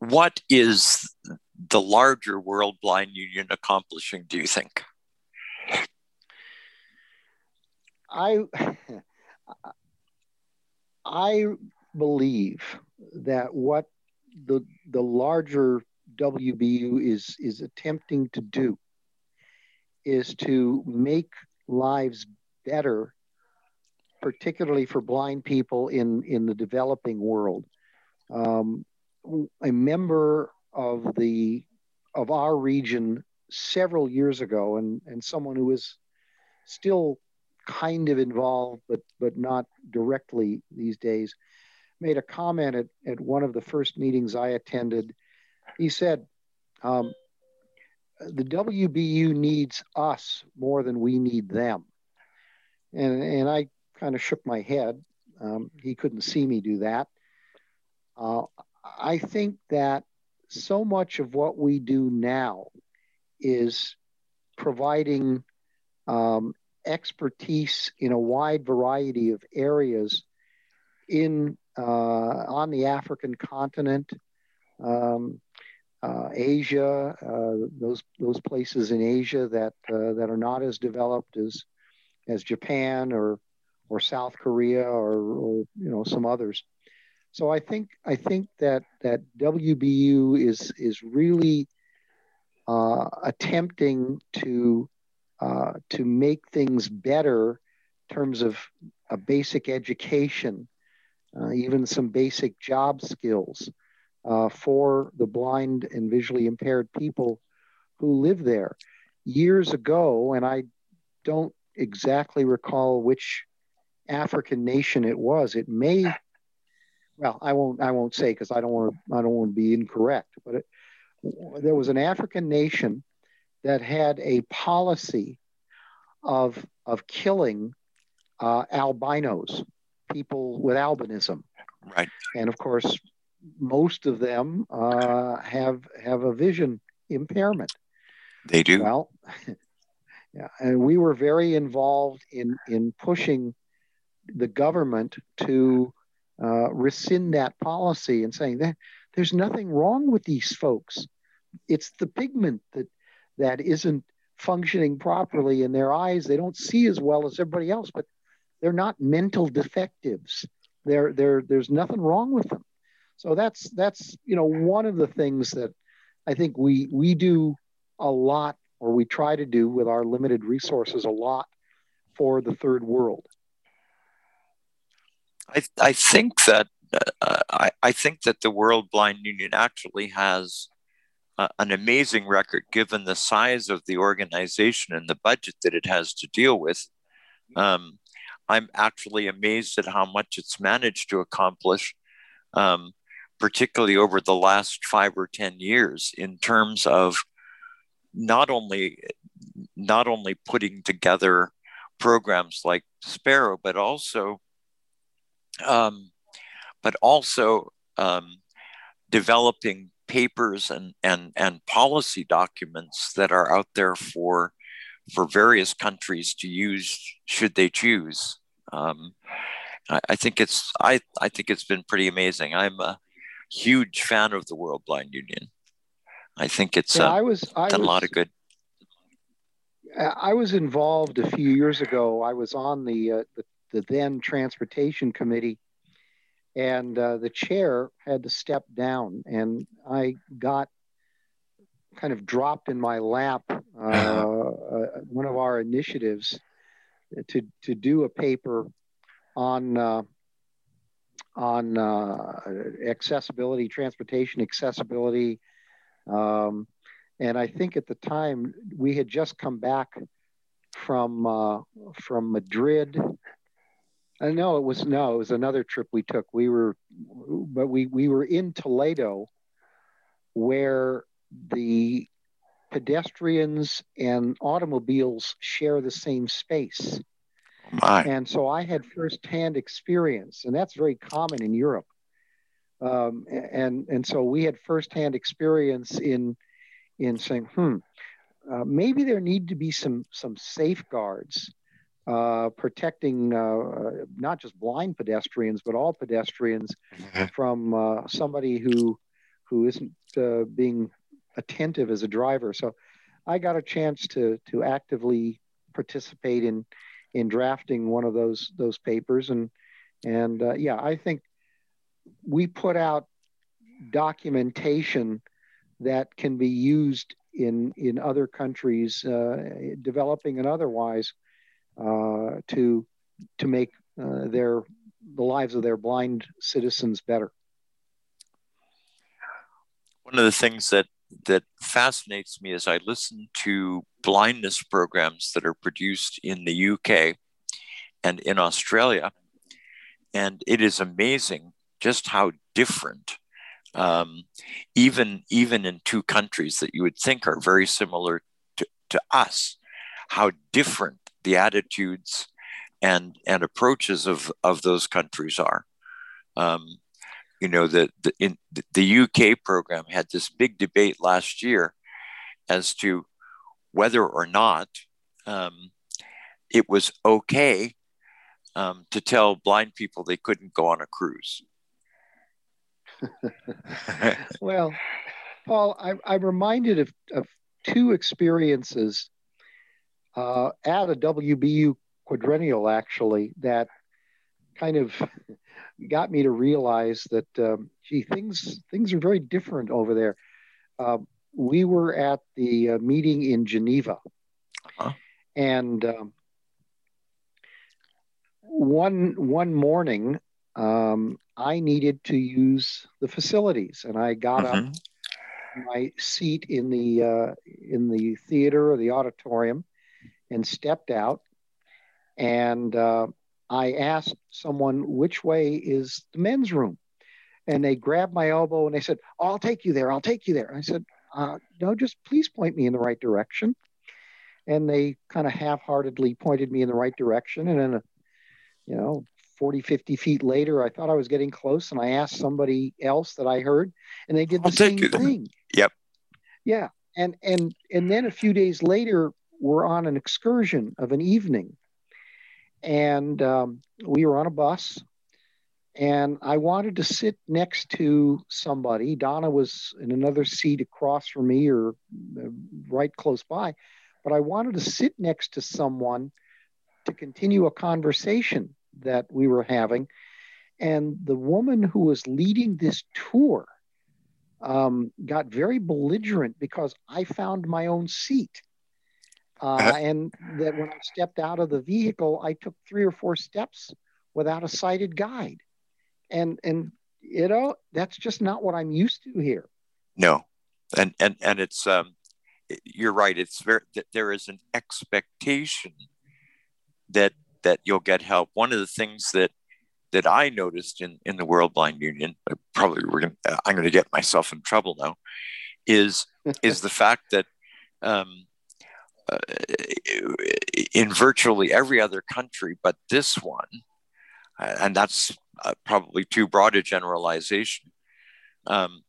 what is the larger World Blind Union accomplishing? Do you think? I I believe that what the the larger WBU is is attempting to do is to make lives better, particularly for blind people in in the developing world. Um, a member of the of our region several years ago, and and someone who is still kind of involved, but but not directly these days, made a comment at, at one of the first meetings I attended. He said, um, "The WBU needs us more than we need them," and and I kind of shook my head. Um, he couldn't see me do that. Uh, I think that so much of what we do now is providing um, expertise in a wide variety of areas in uh, on the African continent, um, uh, Asia, uh, those those places in Asia that uh, that are not as developed as as Japan or or South Korea or, or you know some others. So I think I think that that WBU is is really uh, attempting to uh, to make things better in terms of a basic education, uh, even some basic job skills uh, for the blind and visually impaired people who live there. Years ago, and I don't exactly recall which African nation it was. It may, well, I won't. I won't say because I don't want. to I don't want to be incorrect. But it, there was an African nation that had a policy of, of killing uh, albinos, people with albinism. Right. And of course, most of them uh, have have a vision impairment. They do. Well, *laughs* yeah, and we were very involved in in pushing the government to uh, rescind that policy and saying that there's nothing wrong with these folks. It's the pigment that that isn't functioning properly in their eyes. They don't see as well as everybody else, but they're not mental defectives. They're, they're, there's nothing wrong with them. So that's that's you know one of the things that I think we we do a lot, or we try to do with our limited resources a lot for the third world. I, I think that uh, I, I think that the World Blind Union actually has uh, an amazing record given the size of the organization and the budget that it has to deal with. Um, I'm actually amazed at how much it's managed to accomplish, um, particularly over the last five or ten years, in terms of not only not only putting together programs like Aspiro, but also um, but also um, developing papers and, and, and policy documents that are out there for, for various countries to use should they choose. Um, I, I, think it's I, I think it's been pretty amazing. I'm a huge fan of the World Blind Union. I think it's yeah, uh, I was, I done was, a lot of good. I was involved a few years ago. I was on the, uh, the, the then transportation committee. And uh, the chair had to step down and i got kind of dropped in my lap uh, *laughs* uh, one of our initiatives to, to do a paper on uh, on uh, accessibility transportation accessibility. Um, and i think at the time we had just come back from uh, from madrid uh, no, it was no, it was another trip we took. We were, but we we were in Toledo, where the pedestrians and automobiles share the same space. My. And so I had firsthand experience, and that's very common in Europe. Um, and and so we had firsthand experience in in saying, hmm, uh, maybe there need to be some some safeguards uh, protecting uh, not just blind pedestrians but all pedestrians mm-hmm. from uh, somebody who who isn't uh, being attentive as a driver. So I got a chance to to actively participate in in drafting one of those those papers and and uh, yeah I think we put out documentation that can be used in in other countries uh, developing and otherwise uh, to to make uh, their the lives of their blind citizens better one of the things that that fascinates me as I listen to blindness programs that are produced in the UK and in Australia. And it is amazing just how different, um, even, even in two countries that you would think are very similar to, to us, how different the attitudes and, and approaches of, of those countries are. Um, you know the the, in, the UK program had this big debate last year as to whether or not um, it was okay um, to tell blind people they couldn't go on a cruise. *laughs* well, Paul, I, I'm reminded of, of two experiences uh, at a WBU quadrennial, actually, that kind of got me to realize that, um, gee, things things are very different over there. Uh, we were at the uh, meeting in Geneva, uh-huh. and um, one one morning, um, I needed to use the facilities, and I got mm-hmm. up my seat in the uh, in the theater or the auditorium, and stepped out, and uh, I asked someone, which way is the men's room? And they grabbed my elbow and they said, oh, I'll take you there. I'll take you there. I said, uh, no, just please point me in the right direction. And they kind of half heartedly pointed me in the right direction. And then, you know, 40, 50 feet later, I thought I was getting close and I asked somebody else that I heard and they did the I'll same thing. Yep. Yeah. And, and, and then a few days later, we're on an excursion of an evening and um, we were on a bus and I wanted to sit next to somebody. Donna was in another seat across from me or uh, right close by, but I wanted to sit next to someone to continue a conversation that we were having. And the woman who was leading this tour um, got very belligerent because I found my own seat. Uh, uh-huh. and that when I stepped out of the vehicle, I took three or four steps without a sighted guide. And, and, you know, that's just not what I'm used to here. No. And, and, and it's, um, you're right. It's very, there is an expectation that, that you'll get help. One of the things that, that I noticed in, in the World Blind Union, probably we're going I'm going to get myself in trouble now, is, is the fact that, um, uh, in virtually every other country but this one, uh, and that's uh, probably too broad a generalization. Um,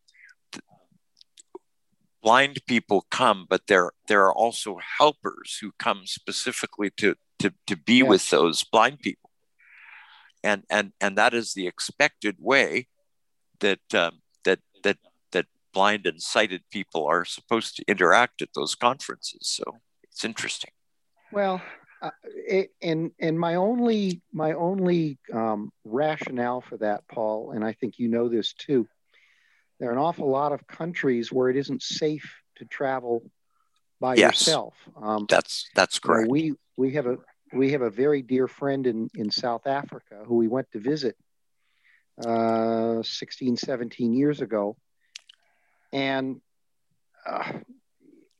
blind people come, but there there are also helpers who come specifically to to, to be yes. with those blind people, and and and that is the expected way that um, that that that blind and sighted people are supposed to interact at those conferences. So it's interesting. Well, uh, it, and and my only my only um, rationale for that, Paul, and I think you know this too. There are an awful lot of countries where it isn't safe to travel by yes, yourself. Um, that's that's correct. You know, we we have a we have a very dear friend in in South Africa who we went to visit uh, 16, 17 years ago, and uh,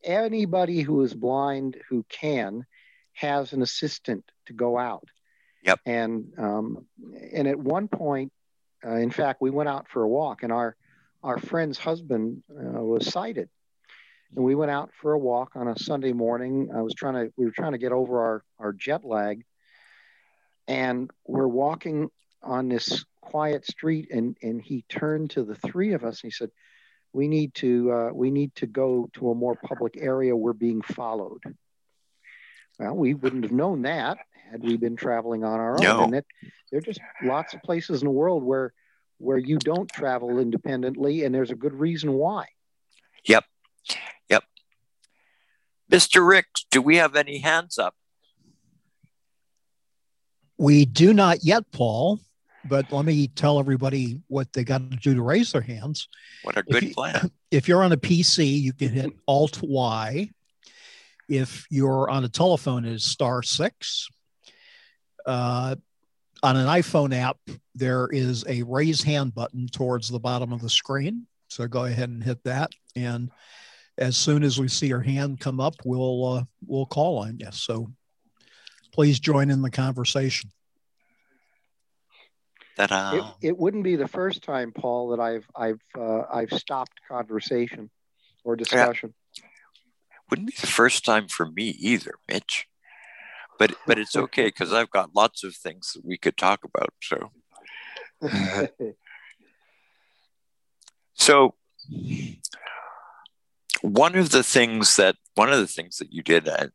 anybody who is blind who can has an assistant to go out. Yep. And um, and at one point, uh, in fact, we went out for a walk, and our our friend's husband uh, was sighted, and we went out for a walk on a Sunday morning. I was trying to we were trying to get over our our jet lag, and we're walking on this quiet street, and and he turned to the three of us and he said, "We need to uh, we need to go to a more public area. We're being followed." Well, we wouldn't have known that had we been traveling on our own. No. And it, there are just lots of places in the world where where you don't travel independently, and there's a good reason why. Yep. Yep. Mr. Ricks, do we have any hands up? We do not yet, Paul, but let me tell everybody what they got to do to raise their hands. What a If good you- plan. *laughs* If you're on a PC, you can hit Alt Y. If you're on a telephone, it is star six. Uh, on an iPhone app, there is a raise hand button towards the bottom of the screen. So go ahead and hit that. And as soon as we see your hand come up, we'll uh, we'll call on you. So please join in the conversation. It, it wouldn't be the first time, Paul, that I've I've uh, I've stopped conversation or discussion. Wouldn't be the first time for me either, Mitch. But but it's *laughs* okay because I've got lots of things that we could talk about. So *laughs* so one of the things that one of the things that you did uh,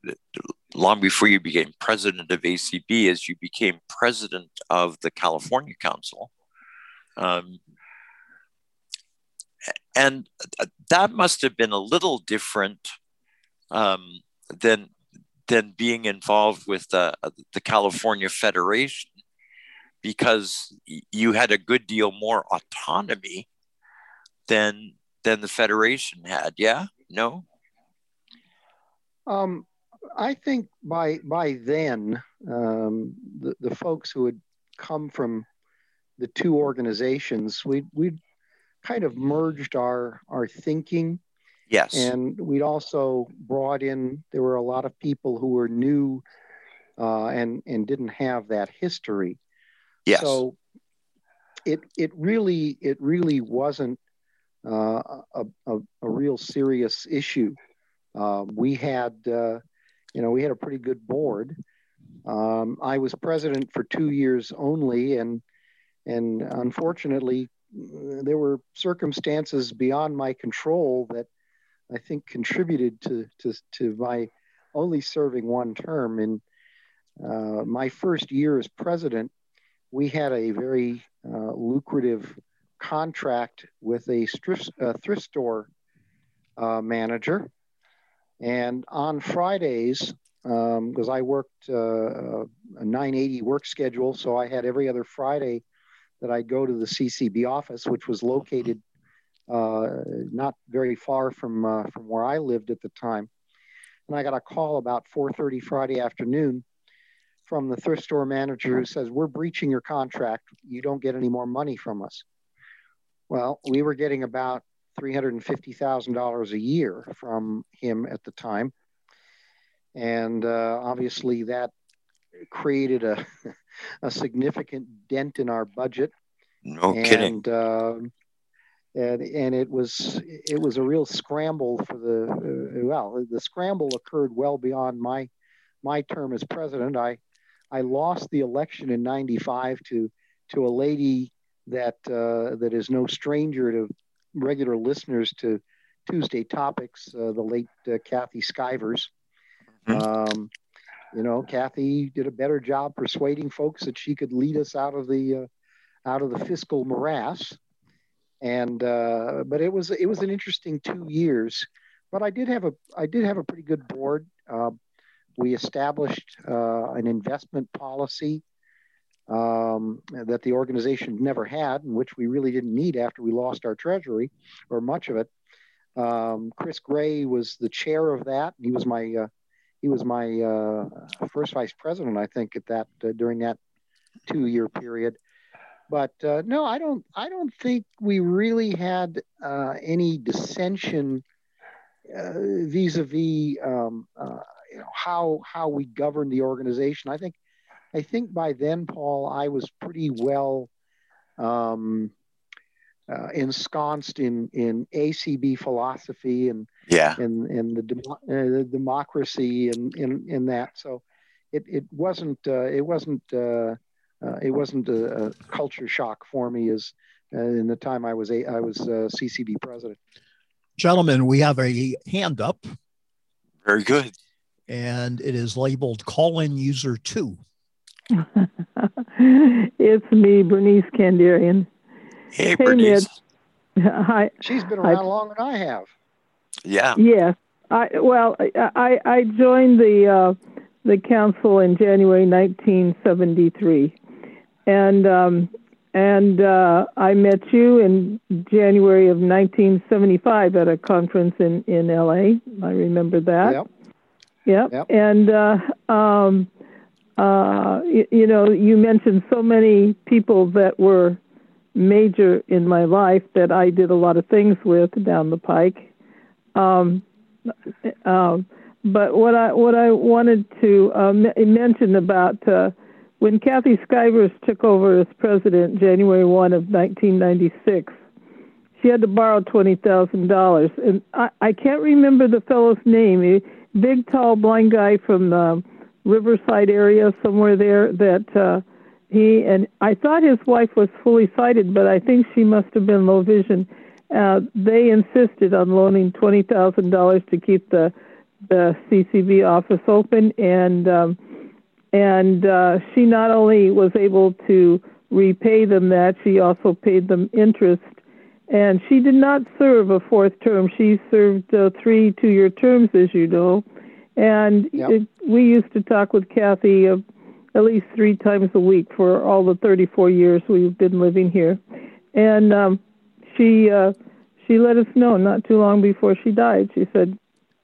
long before you became president of ACB as you became president of the California Council. Um, and that must have been a little different um, than than being involved with the, the California Federation because you had a good deal more autonomy than than the Federation had. Yeah, no. Um, I think by by then, um, the the folks who had come from the two organizations, we we kind of merged our our thinking, Yes. and we'd also brought in. There were a lot of people who were new, uh, and and didn't have that history. yes. So it it really it really wasn't uh, a, a, a real serious issue. Uh, we had uh, you know we had a pretty good board. Um, I was president for two years only, and and unfortunately there were circumstances beyond my control that I think contributed to to, to my only serving one term. In uh, my first year as president, we had a very uh, lucrative contract with a thrift, uh, thrift store uh, manager. And on Fridays, because I worked uh, a 980 work schedule, so I had every other Friday that I'd go to the CCB office, which was located uh, not very far from uh, from where I lived at the time. And I got a call about 4:30 Friday afternoon from the thrift store manager who says, We're breaching your contract. You don't get any more money from us. Well, we were getting about $350,000 a year from him at the time. And uh, obviously, that created a, *laughs* a significant dent in our budget. no and, kidding. um and and it was it was a real scramble for the uh, well the scramble occurred well beyond my my term as president. I I lost the election in '95 to to a lady that uh, that is no stranger to regular listeners to Tuesday topics. Uh, the late uh, Kathy Skivers. Mhm. Um, you know, Kathy did a better job persuading folks that she could lead us out of the uh, out of the fiscal morass. And uh, but it was it was an interesting two years. But I did have a I did have a pretty good board. Uh, we established uh, an investment policy um, that the organization never had, and which we really didn't need after we lost our treasury, or much of it. Um, Chris Gray was the chair of that. He was my uh, he was my uh, first vice president, I think, at that uh, during that two year period. But uh, no, I don't. I don't think we really had uh, any dissension uh, vis-a-vis um, you know, how how we govern the organization. I think I think by then, Paul, I was pretty well um, uh, ensconced in in ACB philosophy and Yeah. and and the, demo- uh, the democracy and in in that. So it it wasn't uh, it wasn't uh, uh, it wasn't a, a, culture shock for me as uh, in the time I was a I was uh, CCB president. Gentlemen, we have a hand up. Very good. And it is labeled call in user two. *laughs* it's me, Bernice Kandarian. Hey, hey Bernice. Hi. She's been around longer than I have. Yeah. Yes. I well, I I joined the uh, the council in January 1973, and um, and uh, I met you in January of 1975 at a conference in in LA. I remember that. Yep. Yep. yep. And uh, um, uh, you, you know, you mentioned so many people that were major in my life that I did a lot of things with down the pike. Um, um, but what I what I wanted to uh, mention about uh, when Kathy Skivers took over as president, January one of 1996, she had to borrow twenty thousand dollars, and I, I can't remember the fellow's name. A big, tall, blind guy from the Riverside area, somewhere there. That uh, he and I thought his wife was fully sighted, but I think she must have been low vision uh, they insisted on loaning twenty thousand dollars to keep the the CCB office open, and um, and uh, she not only was able to repay them that, she also paid them interest. And she did not serve a fourth term. She served uh, three two-year terms, as you know. And yep. it, we used to talk with Kathy uh, at least three times a week for all the 34 years we've been living here. And um, she uh, she let us know not too long before she died. She said,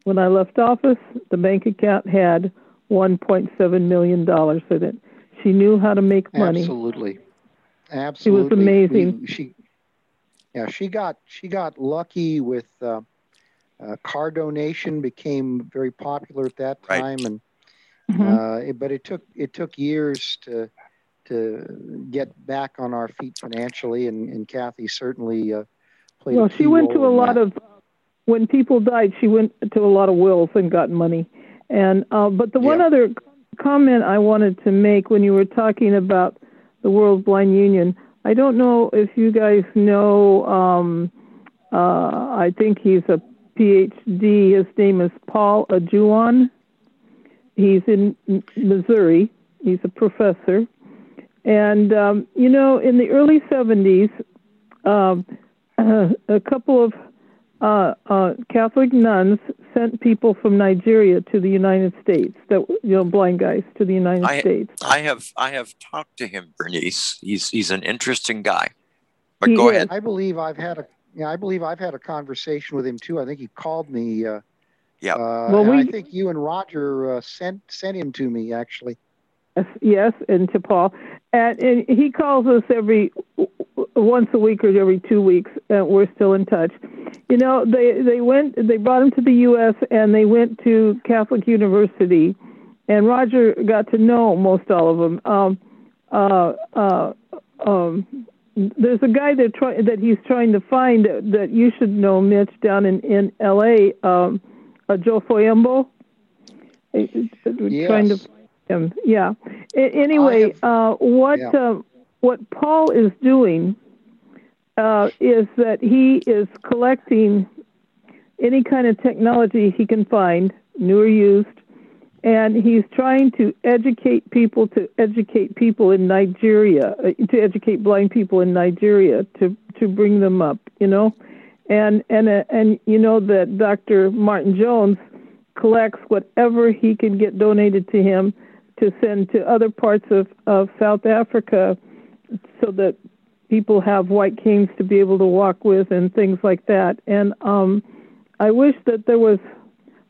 "When I left office, the bank account had 1.7 million dollars in it. She knew how to make money. Absolutely, absolutely. She was amazing. We, she, yeah, she got she got lucky with uh, uh, car donation became very popular at that time, right. and mm-hmm. uh, it, but it took it took years to to get back on our feet financially, and, and Kathy certainly uh, played. Well, she went to a lot that. of when people died. She went to a lot of wills and got money, and uh, but the one yeah. other comment I wanted to make when you were talking about the World Blind Union, I don't know if you guys know. Um, uh, I think he's a PhD. His name is Paul Ajuan. He's in Missouri. He's a professor. And, um, you know, in the early 70s, um, uh, *clears throat* a couple of uh, uh, Catholic nuns sent people from Nigeria to the United States, that you know, blind guys to the United I, States. I have I have talked to him, Bernice. He's he's an interesting guy. But he go is. ahead. I believe I've had a yeah, I believe I've had a conversation with him too. I think he called me. Uh, yeah. Uh, well, we, I think you and Roger uh, sent sent him to me actually. Yes, and to Paul, and, and he calls us every once a week or every two weeks. And we're still in touch. You know, they they went, they brought him to the U.S. and they went to Catholic University, and Roger got to know most all of them. Um, uh, uh, um, there's a guy that try, that he's trying to find that, that you should know, Mitch, down in in L.A. Um, uh, Joe Foyembo. Yes. Trying to find him. Yeah. anyway, have, uh, what yeah. uh, what Paul is doing uh, is that he is collecting any kind of technology he can find, new or used, and he's trying to educate people to educate people in Nigeria, uh, to educate blind people in Nigeria to to bring them up. You know, and and uh, and you know that Dr. Martin Jones collects whatever he can get donated to him to send to other parts of, of South Africa so that people have white canes to be able to walk with and things like that. And um, I wish that there was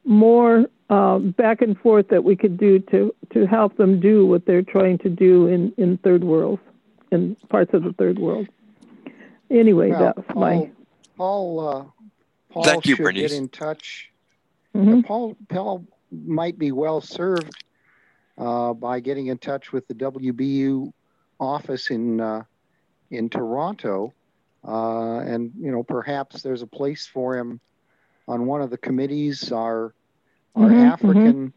more uh, back and forth that we could do to, to help them do what they're trying to do in, in third world, in parts of the third world. Anyway, well, that's Paul, my. Paul, uh, Paul Thank you, should Bernice. get in touch. Mm-hmm. Paul, Paul might be well served uh, by getting in touch with the WBU office in uh, in Toronto, uh, and you know perhaps there's a place for him on one of the committees. Our our mm-hmm, African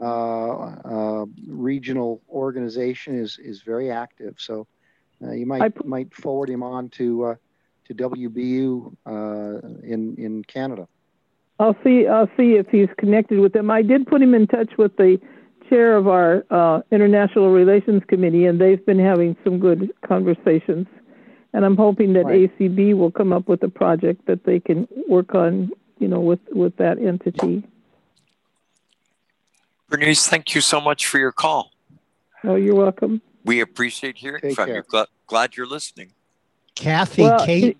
uh, regional organization is is very active. So you might might forward him on to to WBU in in Canada. I'll see. I'll see if he's connected with them. I did put him in touch with the chair of our uh, international relations committee, and they've been having some good conversations. And I'm hoping that right. ACB will come up with a project that they can work on, you know, with with that entity. Bernice, thank you so much for your call. Oh, you're welcome. We appreciate hearing Take from care. you. Glad, glad you're listening. Kathy, well, Kate.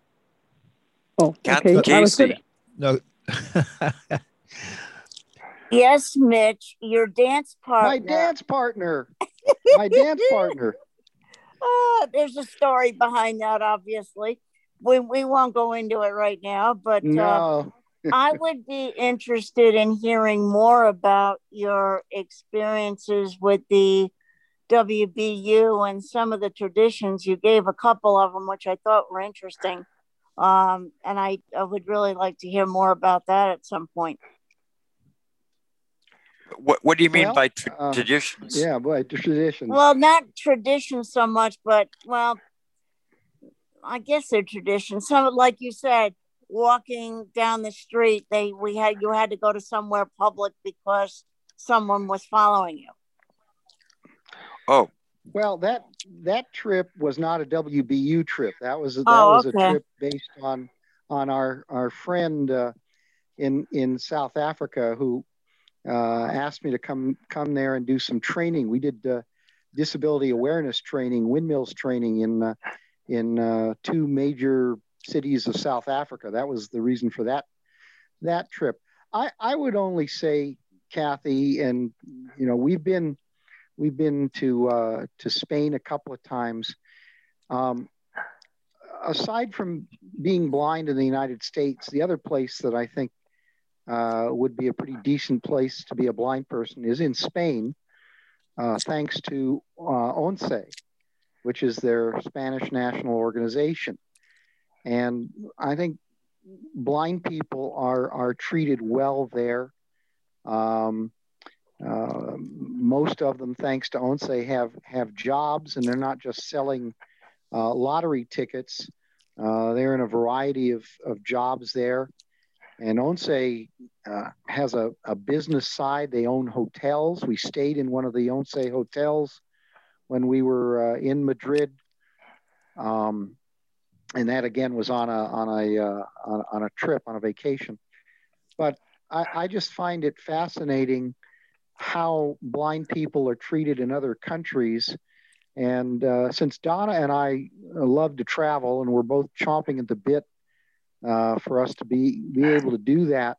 oh, Kathy okay. Casey. No. *laughs* yes, Mitch, your dance partner. My dance partner. My dance partner. Uh, *laughs* there's a story behind that, obviously. We, we won't go into it right now, but uh, no. uh, I would be interested in hearing more about your experiences with the WBU and some of the traditions. You gave a couple of them, which I thought were interesting. Um, and I, I would really like to hear more about that at some point. What, what do you mean well, by tra- uh, traditions? Yeah, by traditions. Well, not traditions so much, but well, I guess they're traditions. Some, like you said, walking down the street, they we had you had to go to somewhere public because someone was following you. Oh, well, that that trip was not a WBU trip. That was that oh, was okay. a trip based on on our our friend uh, in in South Africa who uh, asked me to come come there and do some training. We did uh, disability awareness training, windmills training in uh, in uh, two major cities of South Africa. That was the reason for that that trip. I I would only say, Kathy, and you know we've been we've been to uh, to Spain a couple of times. Um, aside from being blind in the United States, the other place that I think uh, would be a pretty decent place to be a blind person is in Spain, uh, thanks to uh, ONCE, which is their Spanish national organization. And I think blind people are, are treated well there. Um, uh, most of them, thanks to ONCE, have, have jobs and they're not just selling uh, lottery tickets. Uh, they're in a variety of, of jobs there. And ONCE uh, has a, a business side. They own hotels. We stayed in one of the ONCE hotels when we were uh, in Madrid. Um, and that again was on a, on, a, uh, on, on, a trip, on a vacation. But I, I just find it fascinating how blind people are treated in other countries. And uh, since Donna and I love to travel and we're both chomping at the bit uh, for us to be be able to do that.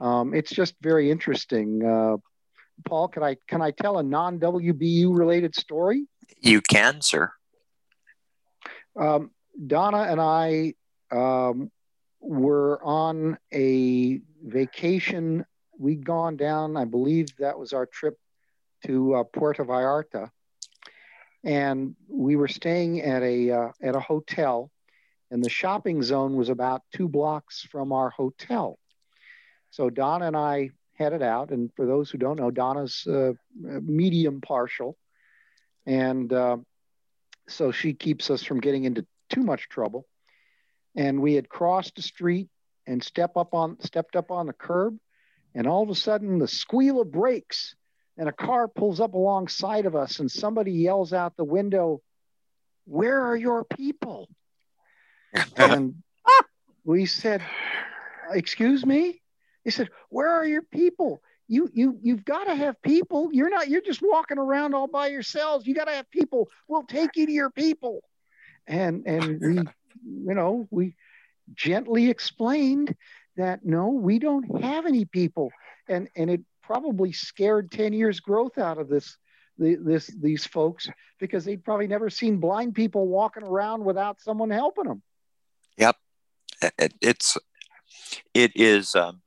Um, it's just very interesting. Uh, Paul, can I can I tell a non WBU related story? You can, sir. Um, Donna and I um, were on a vacation. We'd gone down, I believe that was our trip to uh, Puerto Vallarta, and we were staying at a uh, at a hotel and the shopping zone was about two blocks from our hotel. So Donna and I headed out, and for those who don't know, Donna's uh, medium partial, and uh, so she keeps us from getting into too much trouble. And we had crossed the street and step up on stepped up on the curb, and all of a sudden the squeal of brakes, and a car pulls up alongside of us, and somebody yells out the window, "Where are your people?" *laughs* and we said, "Excuse me." He said, "Where are your people? You you you've got to have people. You're not. You're just walking around all by yourselves. You got to have people. We'll take you to your people." And and *laughs* we, you know, we gently explained that no, we don't have any people, and and it probably scared ten years growth out of this the, this these folks because they'd probably never seen blind people walking around without someone helping them. Yep, it, it's it is, um,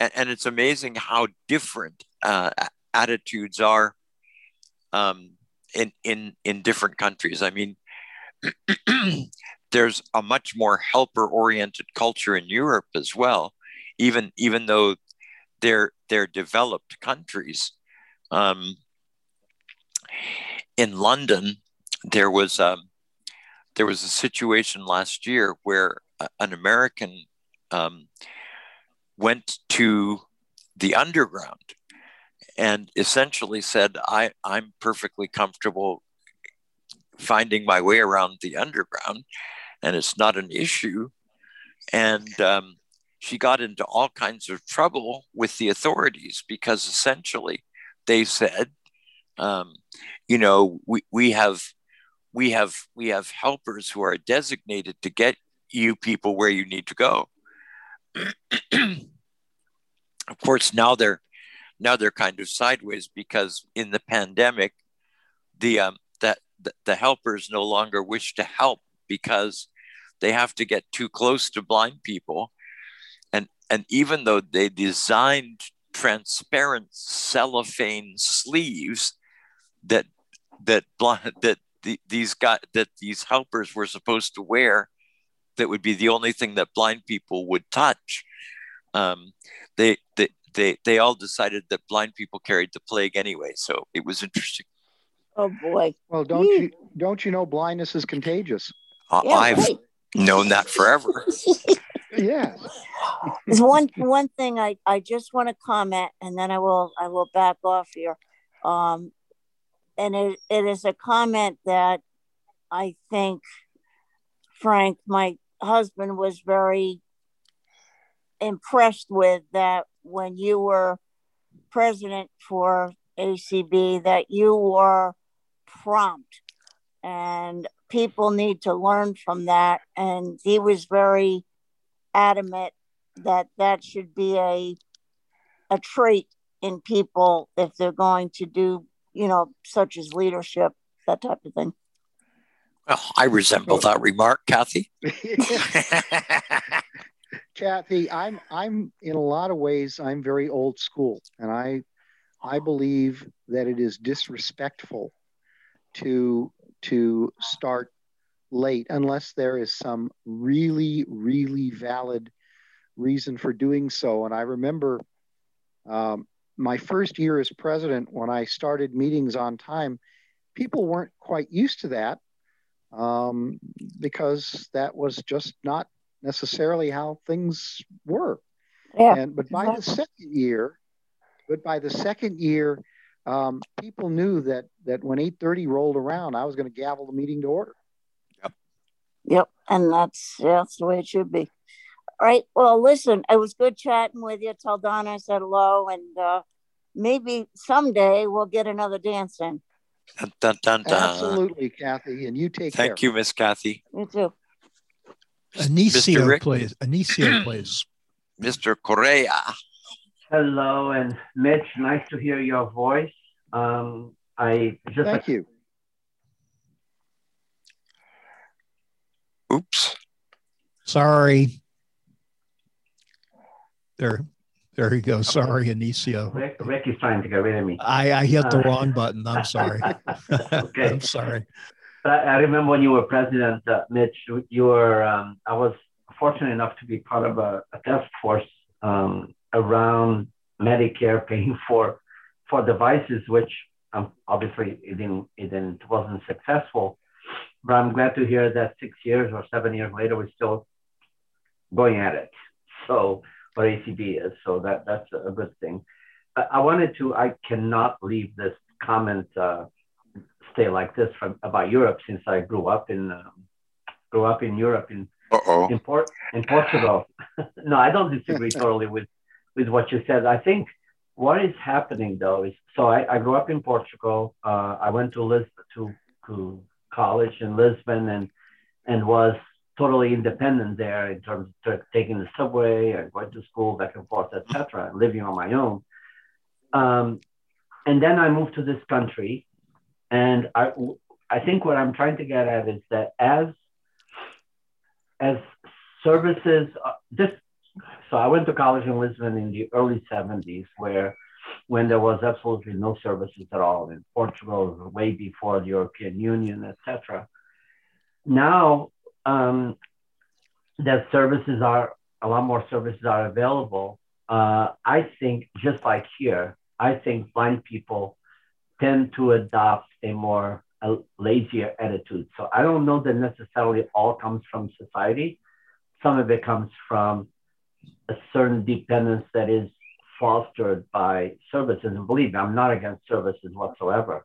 and, and, it's amazing how different uh, attitudes are um, in in in different countries. I mean, *clears throat* there's a much more helper oriented culture in Europe as well, even even though they're they're developed countries. Um, in London, there was a, um, there was a situation last year where an American um, went to the underground and essentially said, I, I'm perfectly comfortable finding my way around the underground and it's not an issue. And um, she got into all kinds of trouble with the authorities because essentially they said, um, you know, we, we have we have we have helpers who are designated to get you people where you need to go. *clears throat* of course, now they're now they're kind of sideways because in the pandemic, the um, the, helpers no longer wish to help because they have to get too close to blind people, and and even though they designed transparent cellophane sleeves that that that the, these got that these helpers were supposed to wear that would be the only thing that blind people would touch um, they, they they they all decided that blind people carried the plague anyway. So it was interesting oh boy. Well don't you don't you know blindness is contagious? Uh, yeah, i've right. known that forever. *laughs* Yeah there's one one thing i i just want to comment and then i will i will back off here. Um and it, it is a comment that I think Frank, my husband, was very impressed with that when you were president for ACB, that you were prompt and people need to learn from that. And he was very adamant that that should be a, a trait in people if they're going to do you know, such as leadership, that type of thing. Well, I resemble that remark, Kathy. *laughs* *laughs* Kathy, I'm I'm in a lot of ways I'm very old school, and I I believe that it is disrespectful to to start late unless there is some really really valid reason for doing so. And I remember um, my first year as president, when I started meetings on time, people weren't quite used to that um, because that was just not necessarily how things were. Yeah. And but by the second year, but by the second year, um, people knew that that when 8:30 rolled around, I was going to gavel the meeting to order. Yep. Yep, and that's that's the way it should be. All right. Well, listen, it was good chatting with you. Tell Donna I said hello, and uh, maybe someday we'll get another dance in. Dun, dun, dun, Absolutely, Kathy. And you take care. Thank care. you, Miss Kathy. You too. Anicio, please. Anicio, please. Mr. Correa. Hello, and Mitch, nice to hear your voice. Um, I just thank you. Oops. Sorry. There. There you go. Sorry, Anicio. Rick, Rick is trying to get rid of me. I, I hit the uh, wrong button. I'm sorry. *laughs* okay. I'm sorry. But I remember when you were president, uh, Mitch, you were, um, I was fortunate enough to be part of a, a task force um, around Medicare paying *laughs* for for devices, which um, obviously it didn't, it didn't, wasn't successful. But I'm glad to hear that six years or seven years later, we're still going at it. So what ACB is. So that that's a good thing. I, I wanted to. I cannot leave this comment uh, stay like this from about Europe since I grew up in um, grew up in Europe in Uh-oh. in, Port, in Portugal. *laughs* no, I don't disagree totally with with what you said. I think what is happening though is so I, I grew up in Portugal. Uh, I went to to to college in Lisbon and and was totally independent there in terms of taking the subway and going to school back and forth, etc., and living on my own. Um, and then I moved to this country, and I I think what I'm trying to get at is that as as services, uh, this so I went to college in Lisbon in the early 70s, where when there was absolutely no services at all in Portugal, way before the European Union, etc. Now um, that services are a lot more services are available. Uh, I think just like here, I think blind people tend to adopt a more a lazier attitude. So I don't know that necessarily all comes from society. Some of it comes from a certain dependence that is fostered by services. And believe me, I'm not against services whatsoever.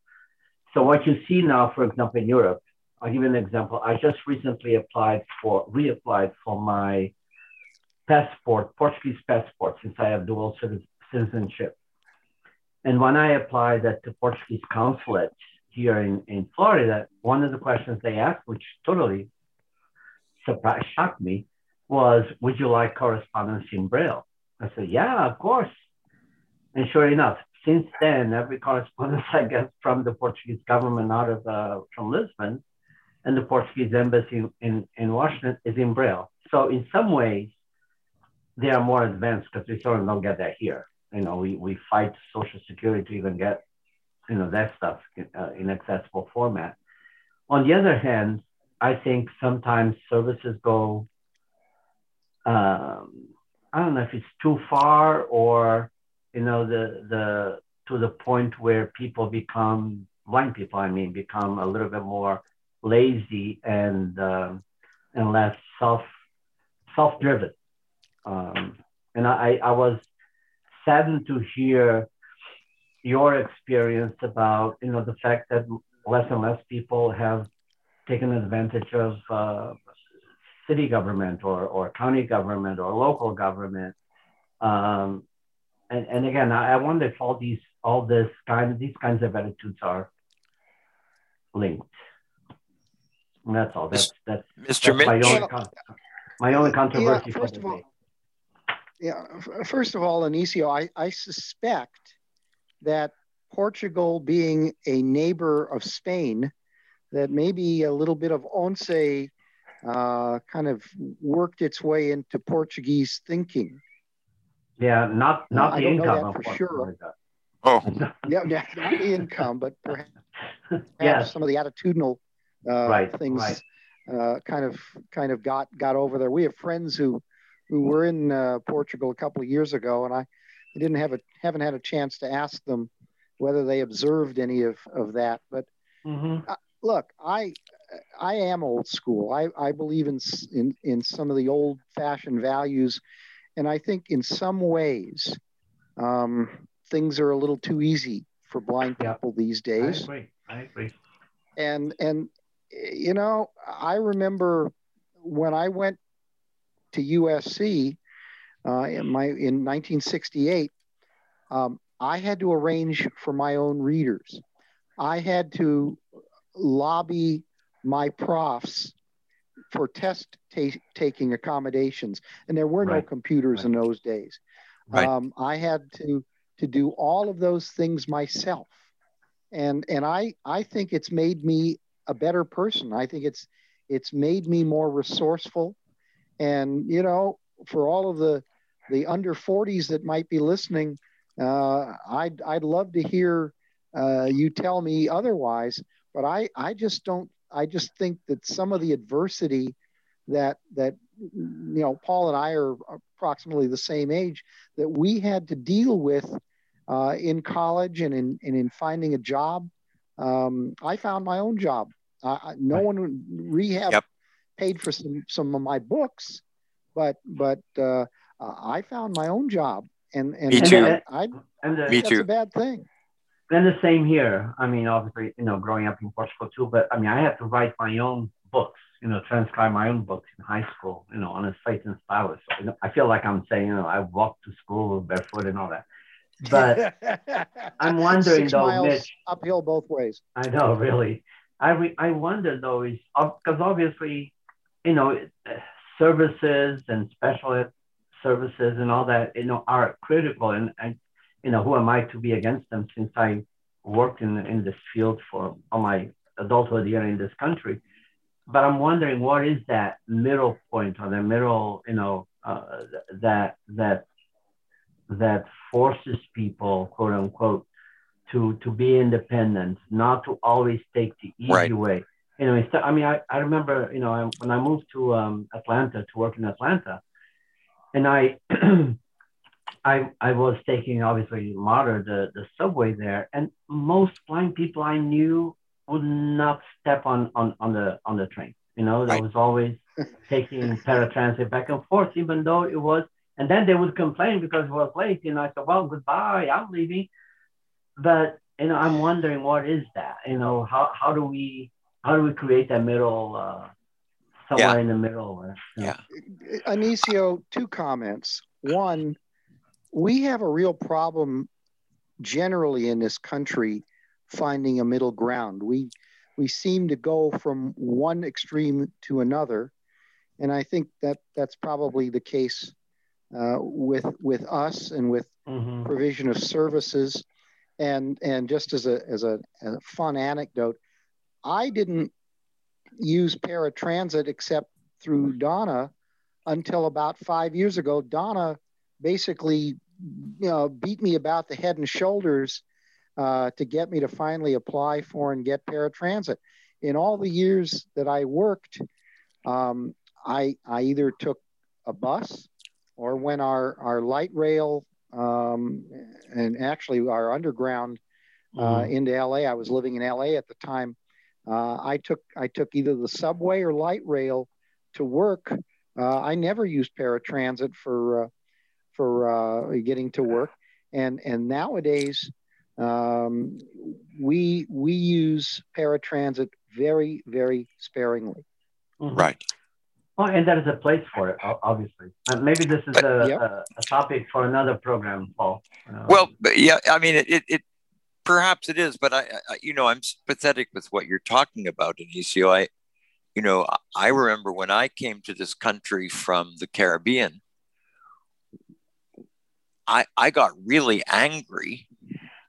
So what you see now, for example, in Europe, I'll give you an example. I just recently applied for, reapplied for my passport, Portuguese passport, since I have dual citizenship. And when I applied at the Portuguese consulate here in, in Florida, one of the questions they asked, which totally surprised, shocked me, was, would you like correspondence in Braille? I said, yeah, of course. And sure enough, since then, every correspondence *laughs* I get from the Portuguese government out of uh, from Lisbon and the Portuguese embassy in, in Washington is in Braille. So in some ways, they are more advanced because we sort of don't get that here. You know, we, we fight Social Security to even get, you know, that stuff in, uh, in accessible format. On the other hand, I think sometimes services go, um, I don't know if it's too far or, you know, the, the, to the point where people become, blind people, I mean, become a little bit more lazy and, um, and less self, self-driven. Um, and I, I was saddened to hear your experience about you know the fact that less and less people have taken advantage of uh, city government or, or county government or local government. Um, and, and again, I, I wonder if all these all this kind of these kinds of attitudes are linked. And that's all. That's that's, Mr. that's my only my only controversy. Yeah, first of all, yeah, first of all, Anicio, I, I suspect that Portugal, being a neighbor of Spain, that maybe a little bit of ONCE uh, kind of worked its way into Portuguese thinking. Yeah, not not the income for sure. Oh, *laughs* yeah, yeah, not the income, but perhaps *laughs* yeah. some of the attitudinal uh, right, things right. Uh, kind of kind of got got over there. We have friends who who were in uh, Portugal a couple of years ago, and I, I didn't have a haven't had a chance to ask them whether they observed any of, of that. But mm-hmm. uh, look, I I am old school. I, I believe in, in in some of the old fashioned values, and I think in some ways um, things are a little too easy for blind people yeah. these days. I agree. I agree. And and you know, I remember when I went to USC uh, in my in 1968, um, I had to arrange for my own readers. I had to lobby my profs for test ta- taking accommodations, and there were right. no computers right. in those days. Right. Um, I had to to do all of those things myself, and and I I think it's made me a better person. I think it's it's made me more resourceful. And you know, for all of the the under 40s that might be listening, uh, I'd I'd love to hear uh, you tell me otherwise. But I I just don't. I just think that some of the adversity that that you know Paul and I are approximately the same age that we had to deal with uh, in college and in and in finding a job. Um, I found my own job. Uh, no Right. one rehab Yep. paid for some some of my books, but but uh, uh, I found my own job, and and Me too. I, I And the, Me that's too. a bad thing. And the same here. I mean, obviously, you know, growing up in Portugal too, but I mean, I had to write my own books, you know, transcribe my own books in high school, you know, on a slate and stylus. So, you know, I feel like I'm saying, you know, I walked to school barefoot and all that. But *laughs* I'm wondering Six though, Mitch, uphill both ways. I know, really. I re- I wonder though, is because obviously, you know, services and special services and all that, you know, are critical. And, and you know, who am I to be against them since I worked in in this field for all my adulthood here in this country. But I'm wondering what is that middle point or the middle, you know, uh, that that that forces people, quote unquote, to to be independent, not to always take the easy Right. way. You know, instead, I mean, I, I remember, you know, I, when I moved to um, Atlanta to work in Atlanta, and I *clears throat* I I was taking obviously MARTA the the subway there, and most blind people I knew would not step on on on the on the train. You know, right. I was always *laughs* taking paratransit back and forth, even though it was. And then they would complain because it was late. You know, I said, "Well, goodbye, I'm leaving." But you know, I'm wondering what is that? You know, how how do we how do we create that middle uh, somewhere yeah. in the middle? Or, yeah. Anicio, two comments. One, we have a real problem generally in this country finding a middle ground. We we seem to go from one extreme to another, and I think that that's probably the case uh, with with us and with mm-hmm. provision of services. And and just as a as a, a fun anecdote, I didn't use paratransit except through Donna until about five years ago. Donna basically you know beat me about the head and shoulders uh, to get me to finally apply for and get paratransit. In all the years that I worked, um, I, I either took a bus or when our, our light rail um, and actually our underground uh, mm. into LA, I was living in LA at the time. Uh, I took I took either the subway or light rail to work. Uh, I never used paratransit for uh, for uh, getting to work, and and nowadays um, we we use paratransit very very sparingly. Mm-hmm. Right. Oh, and there is a place for it, obviously. And maybe this is but, a, yeah. a, a, topic for another program, Paul. Uh, well, yeah, I mean, it, it, perhaps it is, but I, I, you know, I'm sympathetic with what you're talking about, Anicio. I, you know, I remember when I came to this country from the Caribbean, I, I got really angry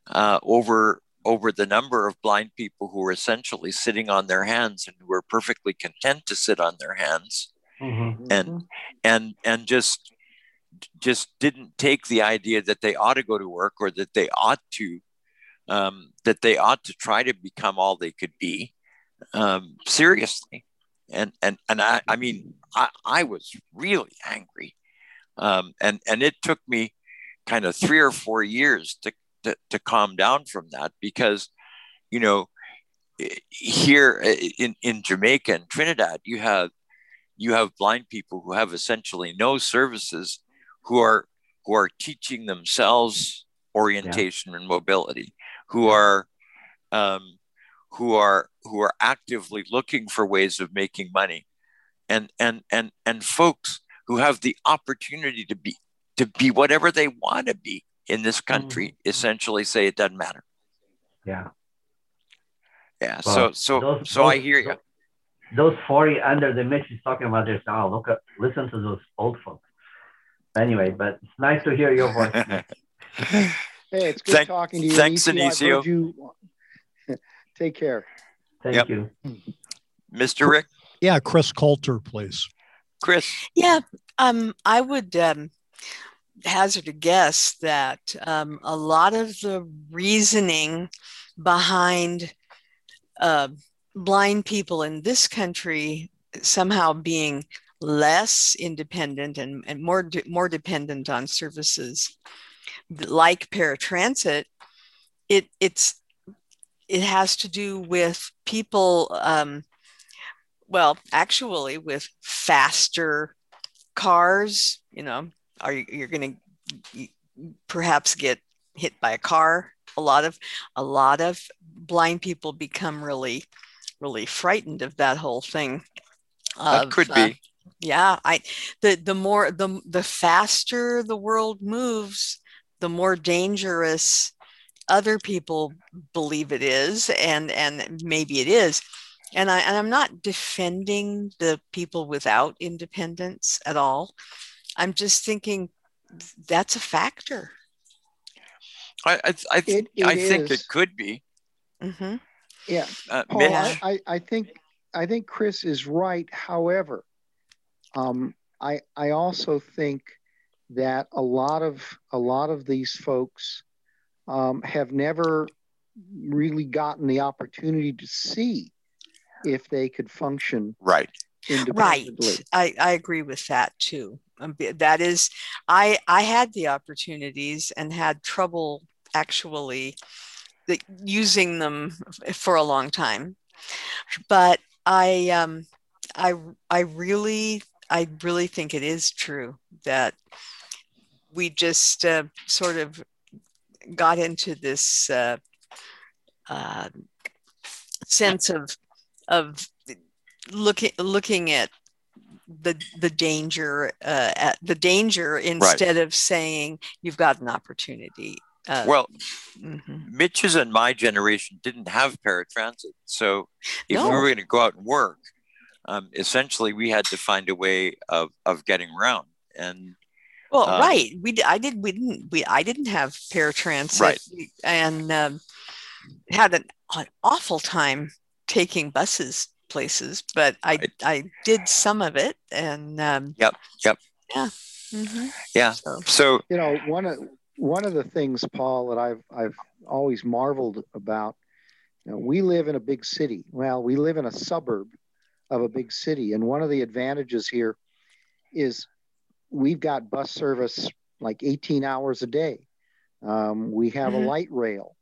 uh, over over the number of blind people who were essentially sitting on their hands and who were perfectly content to sit on their hands. Mm-hmm. and and and just just didn't take the idea that they ought to go to work or that they ought to um, that they ought to try to become all they could be um, seriously. And and and I, I mean I, I was really angry. Um, and and it took me kind of three or four years to, to, to calm down from that because you know here in, in Jamaica and Trinidad you have you have blind people who have essentially no services who are who are teaching themselves orientation yeah. and mobility who are um, who are who are actively looking for ways of making money and and and and folks who have the opportunity to be to be whatever they want to be in this country mm-hmm. essentially say it doesn't matter. Yeah. Yeah so so those, so those, i hear you those 40 under the mix is talking about this now look at listen to those old folks. Anyway but it's nice to hear your *laughs* voice. Hey it's good Thank, talking to you. thanks Anicio. You... *laughs* take care. Thank yep. you. Mr rick? Yeah chris coulter please. Chris. Yeah um i would um hazard a guess that um, a lot of the reasoning behind uh, blind people in this country somehow being less independent and, and more, de- more dependent on services like paratransit, it, it's, it has to do with people, um, well, actually, with faster cars, you know, are you, you're going to perhaps get hit by a car. A lot of a lot of blind people become really really frightened of that whole thing that of, could be. uh, yeah i the the more the the faster the world moves the more dangerous other people believe it is and and maybe it is. And i and i'm not defending the people without independence at all I'm just thinking that's a factor. I I, I, it, it I think it could be. Mm-hmm. Yeah, uh, Paul, I, I think I think Chris is right. However, um, I I also think that a lot of a lot of these folks um, have never really gotten the opportunity to see if they could function right right. I, I agree with that too. Um, that is i i had the opportunities and had trouble actually using them for a long time. But i um i i really i really think it is true that we just uh, sort of got into this uh, uh, sense of of looking looking at the the danger uh, at the danger instead right. of saying you've got an opportunity. Uh, well, mm-hmm. Mitch's and my generation didn't have paratransit, so if no. we were going to go out and work, um, essentially we had to find a way of of getting around. And well, um, right, we I did we didn't we I didn't have paratransit, right. and um, had an, an awful time taking buses places, but I right. I did some of it, and um, yep, yep, yeah, mm-hmm. yeah. So, so you know, one of one of the things, Paul, that I've I've always marveled about. You know, we live in a big city. Well, we live in a suburb of a big city, and one of the advantages here is we've got bus service like 18 hours a day. Um, we have mm-hmm. a light rail.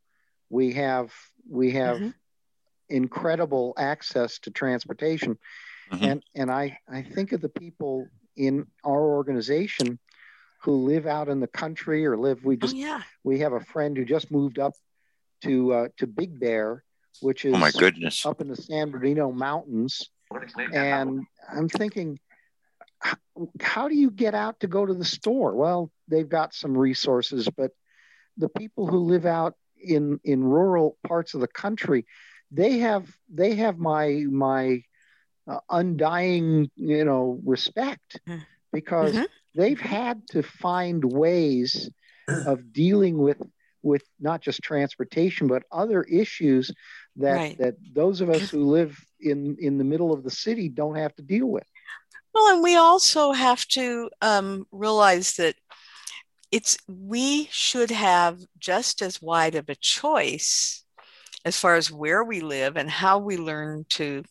We have we have mm-hmm incredible access to transportation. Mm-hmm. And and I, I think of the people in our organization who live out in the country or live we just oh, yeah. we have a friend who just moved up to uh, to Big Bear, which is oh my goodness up in the San Bernardino Mountains. And I'm thinking, how do you get out to go to the store? Well, they've got some resources, but the people who live out in in rural parts of the country, they have they have my my uh, undying you know respect mm. because mm-hmm. they've had to find ways of dealing with with not just transportation but other issues that right. that those of us who live in in the middle of the city don't have to deal with well and we also have to um, realize that it's we should have just as wide of a choice as far as where we live and how we learn to